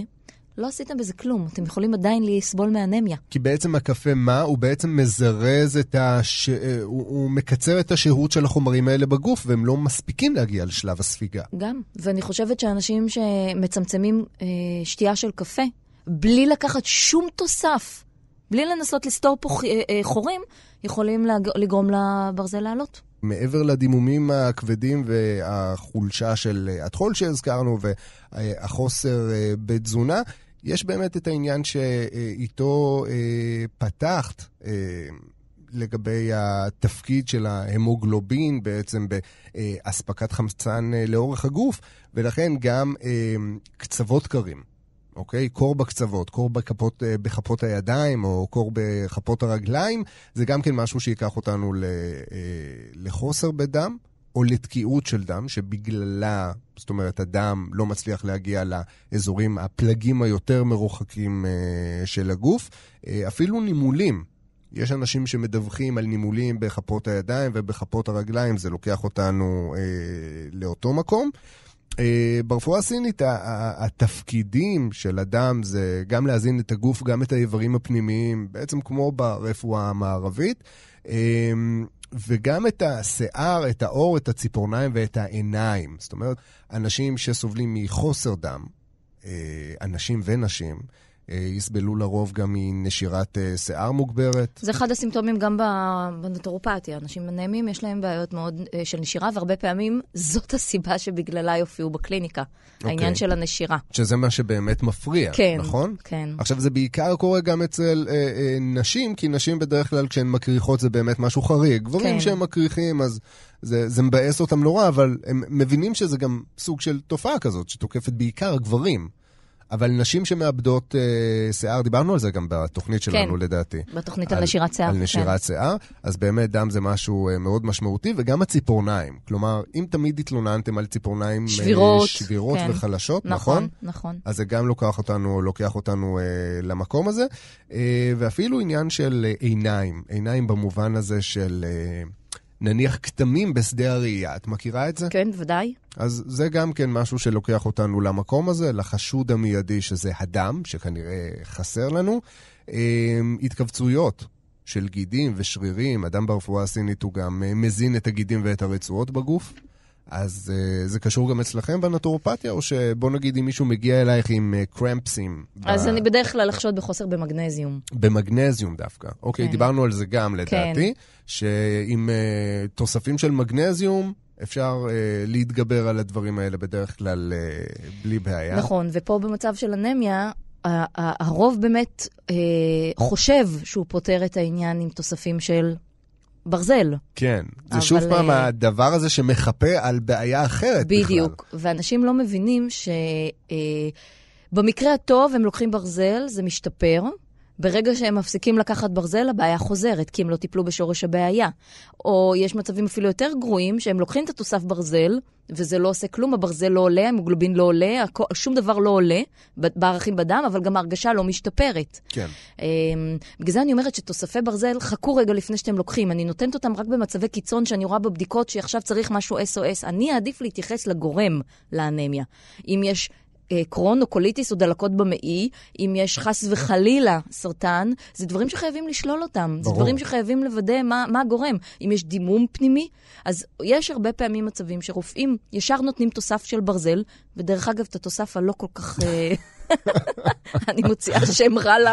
לא עשיתם בזה כלום. אתם יכולים עדיין לסבול מאנמיה. כי בעצם הקפה מה? הוא בעצם מזרז את הש... אה, הוא, הוא מקצר את השהות של החומרים האלה בגוף, והם לא מספיקים להגיע לשלב הספיגה. גם. ואני חושבת שאנשים שמצמצמים אה, שתייה של קפה, בלי לקחת שום תוסף, בלי לנסות לסתור פה אה, אה, חורים, יכולים להג... לגרום לברזל לעלות. מעבר לדימומים הכבדים והחולשה של אה, הטחול שהזכרנו, והחוסר אה, בתזונה, יש באמת את העניין שאיתו אה, פתחת אה, לגבי התפקיד של ההמוגלובין בעצם באספקת חמצן אה, לאורך הגוף, ולכן גם אה, קצוות קרים. אוקיי? קור בקצוות, קור בכפות, אה, בכפות הידיים או קור בכפות הרגליים, זה גם כן משהו שייקח אותנו אה, לחוסר בדם או לתקיעות של דם, שבגללה, זאת אומרת, הדם לא מצליח להגיע לאזורים, הפלגים היותר מרוחקים אה, של הגוף. אה, אפילו נימולים. יש אנשים שמדווחים על נימולים בכפות הידיים ובכפות הרגליים, זה לוקח אותנו אה, לאותו מקום. אה, ברפואה הסינית התפקידים של אדם זה גם להזין את הגוף, גם את האיברים הפנימיים, בעצם כמו ברפואה המערבית, אה, וגם את השיער, את העור, את הציפורניים ואת העיניים. זאת אומרת, אנשים שסובלים מחוסר דם, אה, אנשים ונשים, יסבלו לרוב גם מנשירת אה, שיער מוגברת. זה אחד הסימפטומים גם ב- בנוטרופתיה. אנשים אנמיים, יש להם בעיות מאוד אה, של נשירה, והרבה פעמים זאת הסיבה שבגללה יופיעו בקליניקה. העניין של הנשירה. שזה מה שבאמת מפריע, כן, נכון? כן. עכשיו, זה בעיקר קורה גם אצל אה, אה, נשים, כי נשים בדרך כלל כשהן מקריחות זה באמת משהו חריג. גברים כן. שהם מקריחים, אז זה, זה מבאס אותם נורא, אבל הם מבינים שזה גם סוג של תופעה כזאת, שתוקפת בעיקר גברים. אבל נשים שמאבדות אה, שיער, דיברנו על זה גם בתוכנית שלנו, כן. לדעתי. בתוכנית על נשירת שיער. על כן. נשירת שיער, אז באמת דם זה משהו אה, מאוד משמעותי, וגם הציפורניים. כלומר, אם תמיד התלוננתם על ציפורניים אה, שבירות, שבירות כן. וחלשות, נכון? נכון, נכון. אז זה גם לוקח אותנו, לוקח אותנו אה, למקום הזה, אה, ואפילו עניין של אה, עיניים, עיניים במובן הזה של אה, נניח כתמים בשדה הראייה. את מכירה את זה? כן, ודאי. אז זה גם כן משהו שלוקח אותנו למקום הזה, לחשוד המיידי שזה הדם, שכנראה חסר לנו. אמ, התכווצויות של גידים ושרירים, אדם ברפואה הסינית הוא גם אה, מזין את הגידים ואת הרצועות בגוף. אז uh, זה קשור גם אצלכם בנטורופתיה, או שבוא נגיד אם מישהו מגיע אלייך עם uh, קרמפסים? אז ב... אני בדרך כלל לחשוד בחוסר במגנזיום. במגנזיום דווקא. אוקיי, כן. דיברנו על זה גם לדעתי, שעם uh, תוספים של מגנזיום אפשר uh, להתגבר על הדברים האלה בדרך כלל uh, בלי בעיה. נכון, ופה במצב של אנמיה, הרוב באמת אה, חושב שהוא פותר את העניין עם תוספים של ברזל. כן, זה שוב פעם אה, הדבר הזה שמחפה על בעיה אחרת בכלל. בדיוק. ואנשים לא מבינים שבמקרה הטוב הם לוקחים ברזל, זה משתפר. ברגע שהם מפסיקים לקחת ברזל, הבעיה חוזרת, כי הם לא טיפלו בשורש הבעיה. או יש מצבים אפילו יותר גרועים, שהם לוקחים את התוסף ברזל, וזה לא עושה כלום, הברזל לא עולה, המוגלובין לא עולה, הכ- שום דבר לא עולה בערכים בדם, אבל גם ההרגשה לא משתפרת. כן. אמ, בגלל זה אני אומרת שתוספי ברזל, חכו רגע לפני שאתם לוקחים. אני נותנת אותם רק במצבי קיצון שאני רואה בבדיקות שעכשיו צריך משהו SOS. אני אעדיף להתייחס לגורם לאנמיה. אם יש... אה, קרוהן או קוליטיס או דלקות במעי, אם יש חס וחלילה סרטן, זה דברים שחייבים לשלול אותם. ברור. זה דברים שחייבים לוודא מה, מה הגורם. אם יש דימום פנימי, אז יש הרבה פעמים מצבים שרופאים ישר נותנים תוסף של ברזל, ודרך אגב, את התוסף הלא כל כך... אה, [LAUGHS] אני מוציאה שם רע ל...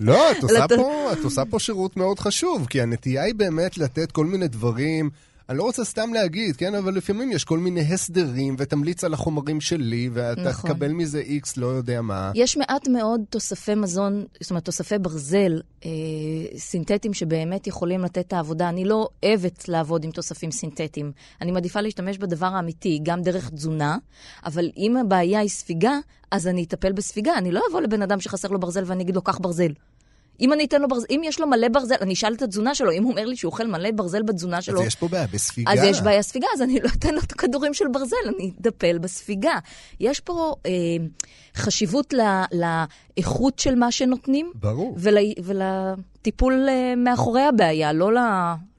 לא, את [LAUGHS] עושה פה שירות מאוד חשוב, כי הנטייה היא באמת לתת כל מיני דברים, אני לא רוצה סתם להגיד, כן, אבל לפעמים יש כל מיני הסדרים, ותמליץ על החומרים שלי, ואתה נכון. תקבל מזה איקס, לא יודע מה. יש מעט מאוד תוספי מזון, זאת אומרת, תוספי ברזל אה, סינתטיים שבאמת יכולים לתת את העבודה. אני לא אוהבת לעבוד עם תוספים סינתטיים. אני מעדיפה להשתמש בדבר האמיתי, גם דרך תזונה, אבל אם הבעיה היא ספיגה, אז אני אטפל בספיגה. אני לא אבוא לבן אדם שחסר לו ברזל ואני אגיד לו, קח ברזל. אם אני אתן לו ברזל, אם יש לו מלא ברזל, אני אשאל את התזונה שלו, אם הוא אומר לי שהוא אוכל מלא ברזל בתזונה שלו, אז יש פה בעיה בספיגה. אז יש בעיה ספיגה, אז אני לא אתן לו את הכדורים של ברזל, אני אטפל בספיגה. יש פה אה, חשיבות ל, לאיכות של מה שנותנים, ברור. ול, ולטיפול אה, מאחורי הבעיה, לא, ל,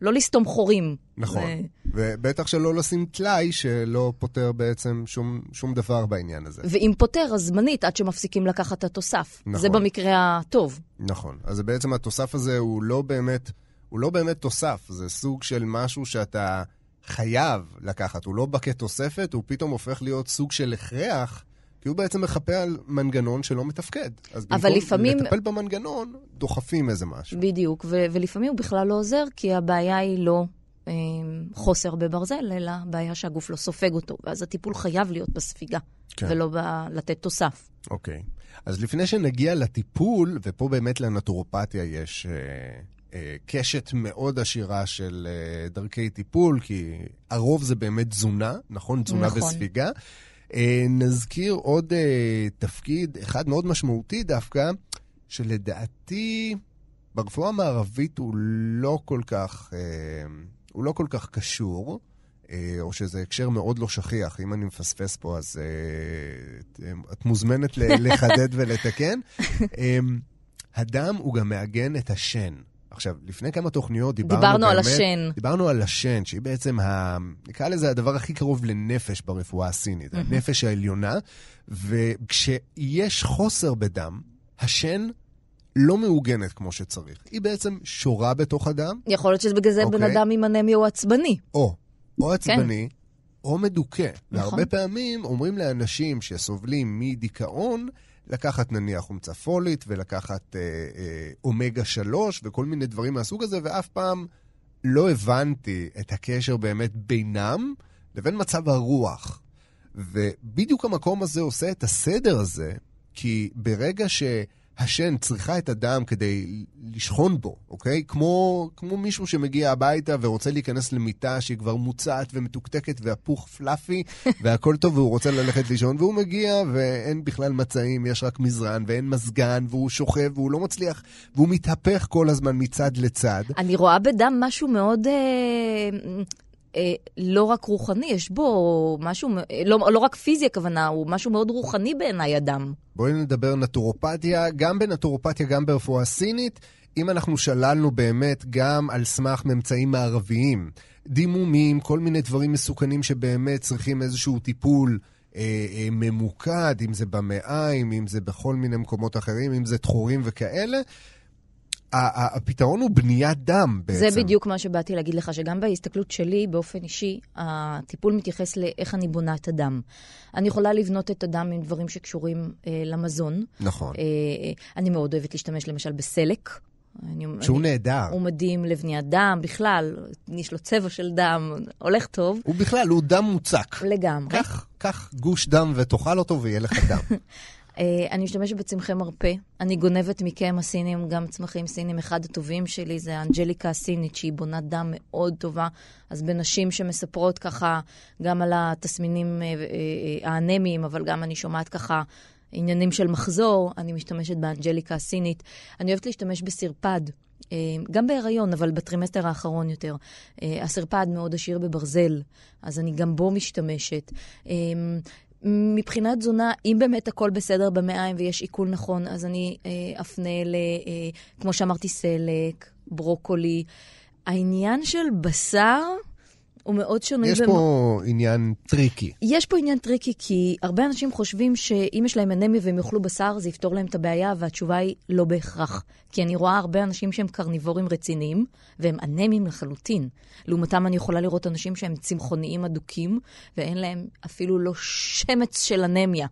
לא לסתום חורים. נכון. זה- ובטח שלא לשים טלאי שלא פותר בעצם שום, שום דבר בעניין הזה. ואם פותר, אז זמנית, עד שמפסיקים לקחת את התוסף. נכון. זה במקרה הטוב. נכון. אז בעצם התוסף הזה הוא לא באמת, הוא לא באמת תוסף, זה סוג של משהו שאתה חייב לקחת. הוא לא בא כתוספת, הוא פתאום הופך להיות סוג של הכרח, כי הוא בעצם מחפה על מנגנון שלא מתפקד. אז אבל במקום לפעמים- לטפל במנגנון, דוחפים איזה משהו. בדיוק, ו- ולפעמים הוא בכלל לא עוזר, כי הבעיה היא לא חוסר בברזל, אלא בעיה שהגוף לא סופג אותו. ואז הטיפול חייב להיות בספיגה, כן. ולא לתת תוסף. אוקיי. אז לפני שנגיע לטיפול, ופה באמת לנטורופתיה יש אה, אה, קשת מאוד עשירה של אה, דרכי טיפול, כי הרוב זה באמת תזונה, נכון? תזונה נכון. בספיגה. אה, נזכיר עוד אה, תפקיד, אחד מאוד משמעותי דווקא, שלדעתי ברפואה המערבית הוא לא כל כך, אה, הוא לא כל כך קשור. אה, או שזה הקשר מאוד לא שכיח. אם אני מפספס פה, אז אה, את- את מוזמנת [LAUGHS] לחדד ולתקן. אה, הדם הוא גם מעגן את השן. עכשיו, לפני כמה תוכניות דיברנו דיברנו על באמת- השן. דיברנו על השן, שהיא בעצם, ה... נקרא לזה הדבר הכי קרוב לנפש ברפואה הסינית, הנפש העליונה, וכשיש חוסר בדם, השן לא מעוגנת כמו שצריך. היא בעצם שורה בתוך הדם, יכול להיות שבגלל זה בן אוקיי. אדם עם אנמיה הוא עצבני. או, או עצבני, או מדוכא. נכון. והרבה פעמים אומרים לאנשים שסובלים מדיכאון, לקחת נניח חומצה פולית ולקחת אה, אה, אומגה 3 וכל מיני דברים מהסוג הזה, ואף פעם לא הבנתי את הקשר באמת בינם לבין מצב הרוח. ובדיוק המקום הזה עושה את הסדר הזה, כי ברגע שהשן צריכה את הדם כדי לשכון בו, אוקיי? כמו, כמו מישהו שמגיע הביתה ורוצה להיכנס למיטה שהיא כבר מוצעת ומתוקתקת והפוך פלאפי, [LAUGHS] והכל טוב והוא רוצה ללכת לישון, והוא מגיע ואין בכלל מצעים, יש רק מזרן ואין מזגן, והוא שוכב והוא לא מצליח, והוא מתהפך כל הזמן מצד לצד. אני רואה בדם משהו מאוד... אה, לא רק רוחני, יש בו משהו, אה, לא, לא רק פיזי הכוונה, הוא משהו מאוד רוחני בעיניי, הדם. בואי נדבר נטורופתיה, גם בנטורופתיה, גם ברפואה סינית. אם אנחנו שללנו באמת גם על סמך ממצאים מערביים, דימומים, כל מיני דברים מסוכנים שבאמת צריכים איזשהו טיפול אה, אה, ממוקד, אם זה במעיים, אם זה בכל מיני מקומות אחרים, אם זה תחורים וכאלה, הפתרון הוא בניית דם בעצם. זה בדיוק מה שבאתי להגיד לך, שגם בהסתכלות שלי, באופן אישי, הטיפול מתייחס לאיך אני בונה את הדם. אני יכולה לבנות את הדם עם דברים שקשורים אה, למזון. נכון. אה, אני מאוד אוהבת להשתמש למשל בסלק. אני, שהוא אני, נהדר. הוא מדהים לבניית דם, בכלל, יש לו צבע של דם, הולך טוב. הוא בכלל, הוא דם מוצק. לגמרי. קח, קח גוש דם ותאכל אותו ויהיה לך דם. [LAUGHS] אה, אני משתמשת בצמחי מרפא. אני גונבת מכם הסינים גם צמחים סינים. אחד הטובים שלי זה האנג'ליקה הסינית, שהיא בונת דם מאוד טובה. אז בנשים שמספרות ככה גם על התסמינים אה, אה, האנמיים, אבל גם אני שומעת ככה עניינים של מחזור, אני משתמשת באנג'ליקה הסינית. אני אוהבת להשתמש בסרפד. גם בהיריון, אבל בטרימסטר האחרון יותר. הסרפד מאוד עשיר בברזל, אז אני גם בו משתמשת. מבחינת תזונה, אם באמת הכל בסדר במעיים ויש עיכול נכון, אז אני אה, אפנה ל... אה, כמו שאמרתי, סלק, ברוקולי. העניין של בשר הוא מאוד שונה. יש במ- פה עניין טריקי. יש פה עניין טריקי, כי הרבה אנשים חושבים שאם יש להם אנמיה והם יאכלו בשר, זה יפתור להם את הבעיה, והתשובה היא לא בהכרח. כי אני רואה הרבה אנשים שהם קרניבורים רציניים, והם אנמיים לחלוטין. לעומתם אני יכולה לראות אנשים שהם צמחוניים אדוקים, ואין להם אפילו לא שמץ של אנמיה.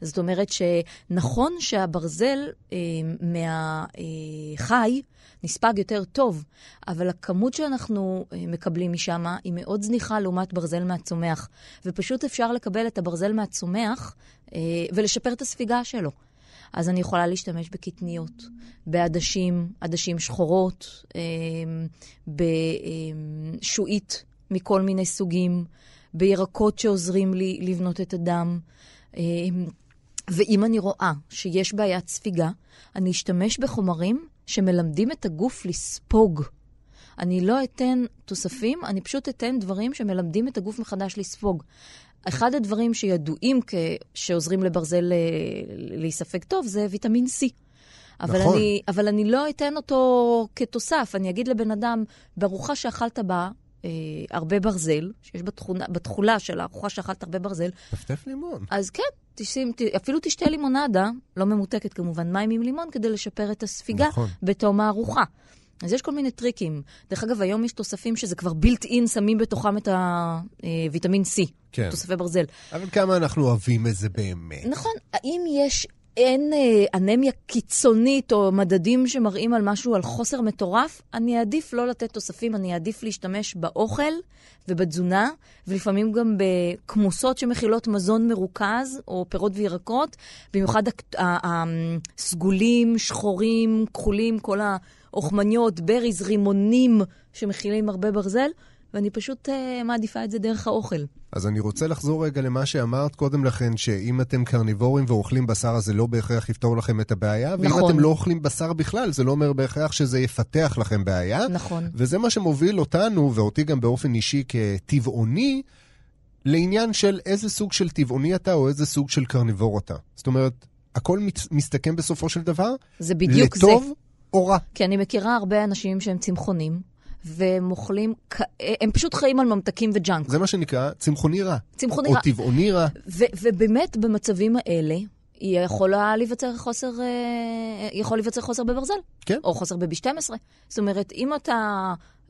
זאת אומרת שנכון שהברזל אה, מהחי נספג יותר טוב, אבל הכמות שאנחנו אה, מקבלים משם היא מאוד זניחה לעומת ברזל מהצומח. ופשוט אפשר לקבל את הברזל מהצומח אה, ולשפר את הספיגה שלו. אז אני יכולה להשתמש בקטניות, בעדשים, עדשים שחורות, אה, בשועית מכל מיני סוגים, בירקות שעוזרים לי לבנות את הדם. ואם אני רואה שיש בעיית ספיגה, אני אשתמש בחומרים שמלמדים את הגוף לספוג. אני לא אתן תוספים, אני פשוט אתן דברים שמלמדים את הגוף מחדש לספוג. אחד הדברים שידועים כ... שעוזרים לברזל אה, להיספג טוב זה ויטמין C. אבל, נכון. אני, אבל אני לא אתן אותו כתוסף. אני אגיד לבן אדם, בארוחה שאכלת בה אה, הרבה ברזל, שיש בתכונה, בתכולה של הארוחה שאכלת הרבה ברזל, טפטף לימון. אז כן, תשים, ת, אפילו תשתה לימונדה, לא ממותקת כמובן, מים עם לימון, כדי לשפר את הספיגה נכון. בתום הארוחה. אז יש כל מיני טריקים. דרך אגב, היום יש תוספים שזה כבר בילט אין, שמים בתוכם את הוויטמין C, כן. תוספי ברזל. אבל כמה אנחנו אוהבים את זה באמת. נכון, האם יש, אין אה, אנמיה קיצונית או מדדים שמראים על משהו, על חוסר מטורף? אני אעדיף לא לתת תוספים, אני אעדיף להשתמש באוכל ובתזונה, ולפעמים גם בכמוסות שמכילות מזון מרוכז, או פירות וירקות, במיוחד הסגולים, שחורים, כחולים, כל האוכמניות, בריז, רימונים שמכילים הרבה ברזל, ואני פשוט אה, מעדיפה את זה דרך האוכל. אז אני רוצה לחזור רגע למה שאמרת קודם לכן, שאם אתם קרניבורים ואוכלים בשר, אז זה לא בהכרח יפתור לכם את הבעיה. ואם נכון. אתם לא אוכלים בשר בכלל, זה לא אומר בהכרח שזה יפתח לכם בעיה. נכון. וזה מה שמוביל אותנו, ואותי גם באופן אישי כטבעוני, לעניין של איזה סוג של טבעוני אתה או איזה סוג של קרניבור אתה. זאת אומרת, הכל מסתכם בסופו של דבר זה בדיוק זה. לטוב או רע. כי אני מכירה הרבה אנשים שהם צמחונים, והם אוכלים, הם פשוט חיים על ממתקים וג'אנק. זה מה שנקרא צמחוני רע. צמחוני או רע. טבעוני רע. ו- ובאמת, במצבים האלה, יכולה להיווצר חוסר, אה, יכול להיווצר חוסר בברזל. כן. או חוסר ב-B12. זאת אומרת, אם אתה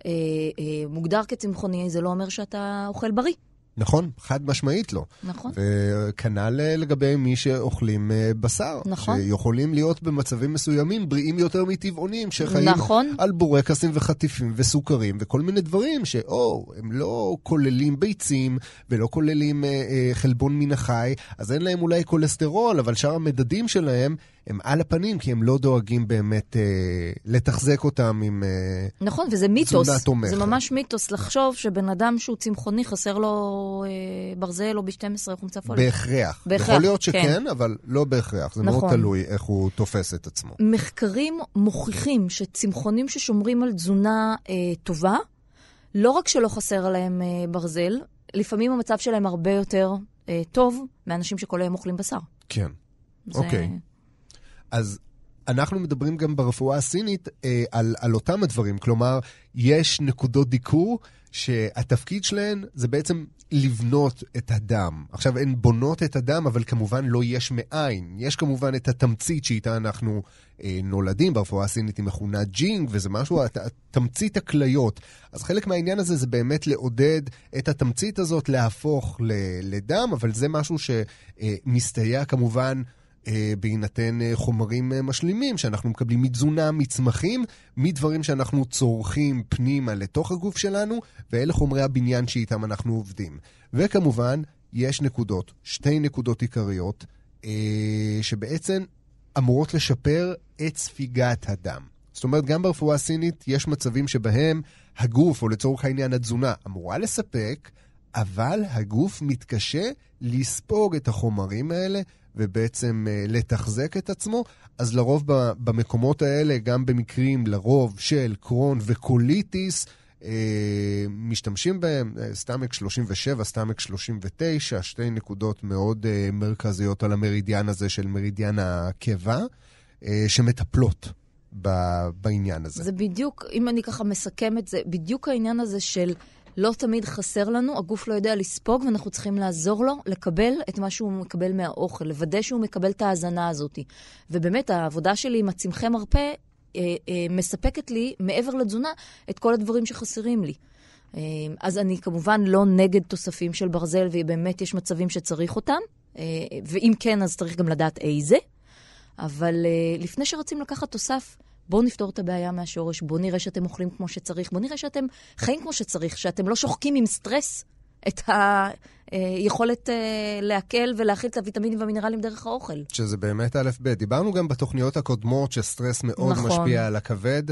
אה, אה, מוגדר כצמחוני, זה לא אומר שאתה אוכל בריא. נכון, חד משמעית לא. נכון. וכנ"ל אה, לגבי מי שאוכלים אה, בשר. נכון. שיכולים להיות במצבים מסוימים בריאים יותר מטבעונים, שחיים נכון. על בורקסים וחטיפים וסוכרים וכל מיני דברים שאו, הם לא כוללים ביצים ולא כוללים אה, אה, חלבון מן החי, אז אין להם אולי כולסטרול, אבל שאר המדדים שלהם הם על הפנים, כי הם לא דואגים באמת אה, לתחזק אותם עם... אה, נכון, וזה מיתוס. זה ממש מיתוס לחשוב שבן אדם שהוא צמחוני, חסר לו אה, ברזל או ב-12 חומצה פולית. בהכרח. בהכרח, יכול להיות שכן, כן. אבל לא בהכרח. זה מאוד נכון. תלוי איך הוא תופס את עצמו. מחקרים מוכיחים שצמחונים ששומרים על תזונה אה, טובה, לא רק שלא חסר להם אה, ברזל, לפעמים המצב שלהם הרבה יותר אה, טוב מאנשים שכל היום אוכלים בשר. כן. זה- אוקיי. אז אנחנו מדברים גם ברפואה הסינית אה, על, על אותם הדברים. כלומר, יש נקודות דיקור שהתפקיד שלהן זה בעצם לבנות את הדם. עכשיו, הן בונות את הדם, אבל כמובן לא יש מאין. יש כמובן את התמצית שאיתה אנחנו אה, נולדים, ברפואה הסינית היא מכונה ג'ינג, וזה משהו, הת- תמצית הכליות. אז חלק מהעניין הזה זה באמת לעודד את התמצית הזאת להפוך ל- לדם, אבל זה משהו שמסתייע כמובן. אה, בהינתן אה, חומרים אה, משלימים שאנחנו מקבלים מתזונה, מצמחים, מדברים שאנחנו צורכים פנימה לתוך הגוף שלנו, ואלה חומרי הבניין שאיתם אנחנו עובדים. וכמובן, יש נקודות, שתי נקודות עיקריות, שבעצם אמורות לשפר את ספיגת הדם. זאת אומרת, גם ברפואה הסינית יש מצבים שבהם הגוף, או לצורך העניין התזונה, אמורה לספק, אבל הגוף מתקשה לספוג את החומרים האלה ובעצם אה, לתחזק את עצמו. אז לרוב במקומות האלה, גם במקרים לרוב של קרון וקוליטיס, אה, משתמשים בהם, אה, סטאמק 37, סטאמק 39, שתי נקודות מאוד אה, מרכזיות על המרידיאן הזה של מרידיאן הקיבה, אה, שמטפלות בעניין הזה. זה בדיוק, אם אני ככה מסכמת, זה בדיוק העניין הזה של לא תמיד חסר לנו, הגוף לא יודע לספוג, ואנחנו צריכים לעזור לו לקבל את מה שהוא מקבל מהאוכל, לוודא שהוא מקבל את ההאזנה הזאת. ובאמת, העבודה שלי עם הצמחי מרפא אה, אה, מספקת לי, מעבר לתזונה, את כל הדברים שחסרים לי. אה, אז אני כמובן לא נגד תוספים של ברזל, ובאמת יש מצבים שצריך אותם, אה, ואם כן, אז צריך גם לדעת איזה. אבל uh, לפני שרוצים לקחת תוסף, בואו נפתור את הבעיה מהשורש, בואו נראה שאתם אוכלים כמו שצריך, בואו נראה שאתם חיים כמו שצריך, שאתם לא שוחקים עם סטרס את היכולת uh, לעכל ולהכיל את הוויטמינים והמינרלים דרך האוכל. שזה באמת א' ב'. דיברנו גם בתוכניות הקודמות שסטרס מאוד נכון. משפיע על הכבד,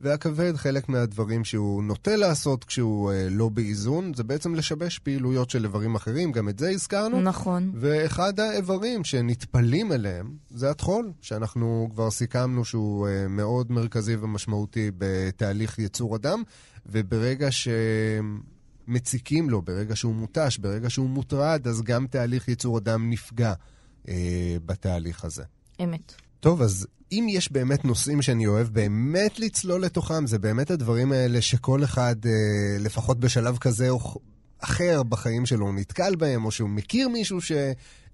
והכבד, חלק מהדברים שהוא נוטה לעשות כשהוא אה, לא באיזון, זה בעצם לשבש פעילויות של איברים אחרים, גם את זה הזכרנו. נכון. ואחד האיברים שנטפלים אליהם זה הטחול, שאנחנו כבר סיכמנו שהוא אה, מאוד מרכזי ומשמעותי בתהליך ייצור הדם, וברגע שמציקים לו, ברגע שהוא מותש, ברגע שהוא מוטרד, אז גם תהליך ייצור הדם נפגע אה, בתהליך הזה. אמת. טוב, אז אם יש באמת נושאים שאני אוהב באמת לצלול לתוכם, זה באמת הדברים האלה שכל אחד, אה, לפחות בשלב כזה או אחר בחיים שלו, הוא נתקל בהם, או שהוא מכיר מישהו ש,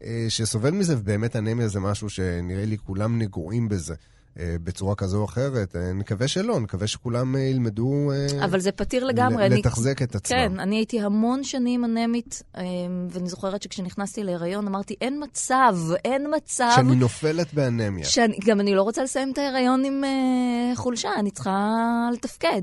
אה, שסובל מזה, ובאמת אנמיה זה משהו שנראה לי כולם נגועים בזה. אה, בצורה כזו או אחרת. אה, נקווה שלא, נקווה שכולם אה, ילמדו אבל זה פתיר לגמרי. ל- אני- לתחזק את עצמם. כן, אני הייתי המון שנים אנמית, ואני זוכרת שכשנכנסתי להיריון אמרתי, אין מצב, אין מצב. שאני נופלת באנמיה. שאני, גם אני לא רוצה לסיים את ההיריון עם uh, חולשה, אני צריכה לתפקד.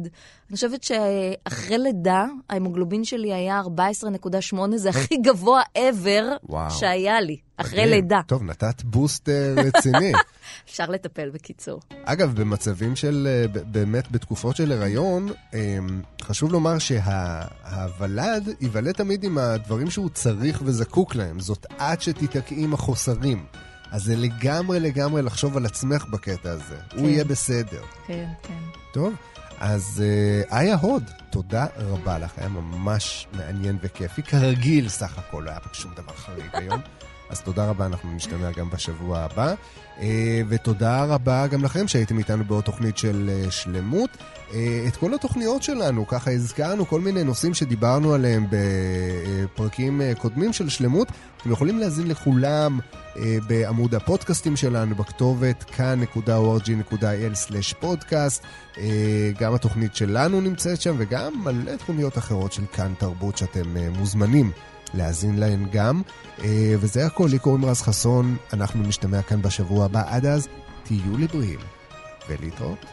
אני חושבת שאחרי לידה, ההמוגלובין שלי היה 14.8, זה הכי גבוה ever וואו. שהיה לי, אחרי מדהים. לידה. טוב, נתת בוסט אה, רציני. [LAUGHS] אפשר לטפל בקיצור. אגב, במצבים של, אה, באמת, בתקופות של הריון, אה, חשוב לומר שהוולד ייוולד תמיד עם הדברים שהוא צריך וזקוק להם. זאת את שתיתקעי עם החוסרים. אז זה לגמרי לגמרי לחשוב על עצמך בקטע הזה. הוא כן. יהיה בסדר. כן, כן. טוב, אז אה, איה הוד, תודה רבה לך, היה ממש מעניין וכיפי. כרגיל, סך הכל, לא היה פה שום דבר חריג היום. אז תודה רבה, אנחנו נשתמע גם בשבוע הבא. אה, ותודה רבה גם לכם שהייתם איתנו בעוד תוכנית של אה, שלמות. אה, את כל התוכניות שלנו, ככה הזכרנו כל מיני נושאים שדיברנו עליהם בפרקים קודמים של שלמות. אתם יכולים להזין לכולם בעמוד הפודקאסטים שלנו, בכתובת כאן.org.il/פודקאסט. גם התוכנית שלנו נמצאת שם, וגם מלא תוכניות אחרות של כאן תרבות שאתם מוזמנים להאזין להן גם. אה, וזה הכל, לי קוראים רז חסון, אנחנו נשתמע כאן בשבוע הבא. עד אז, תהיו לי בריאים, ולהתראות.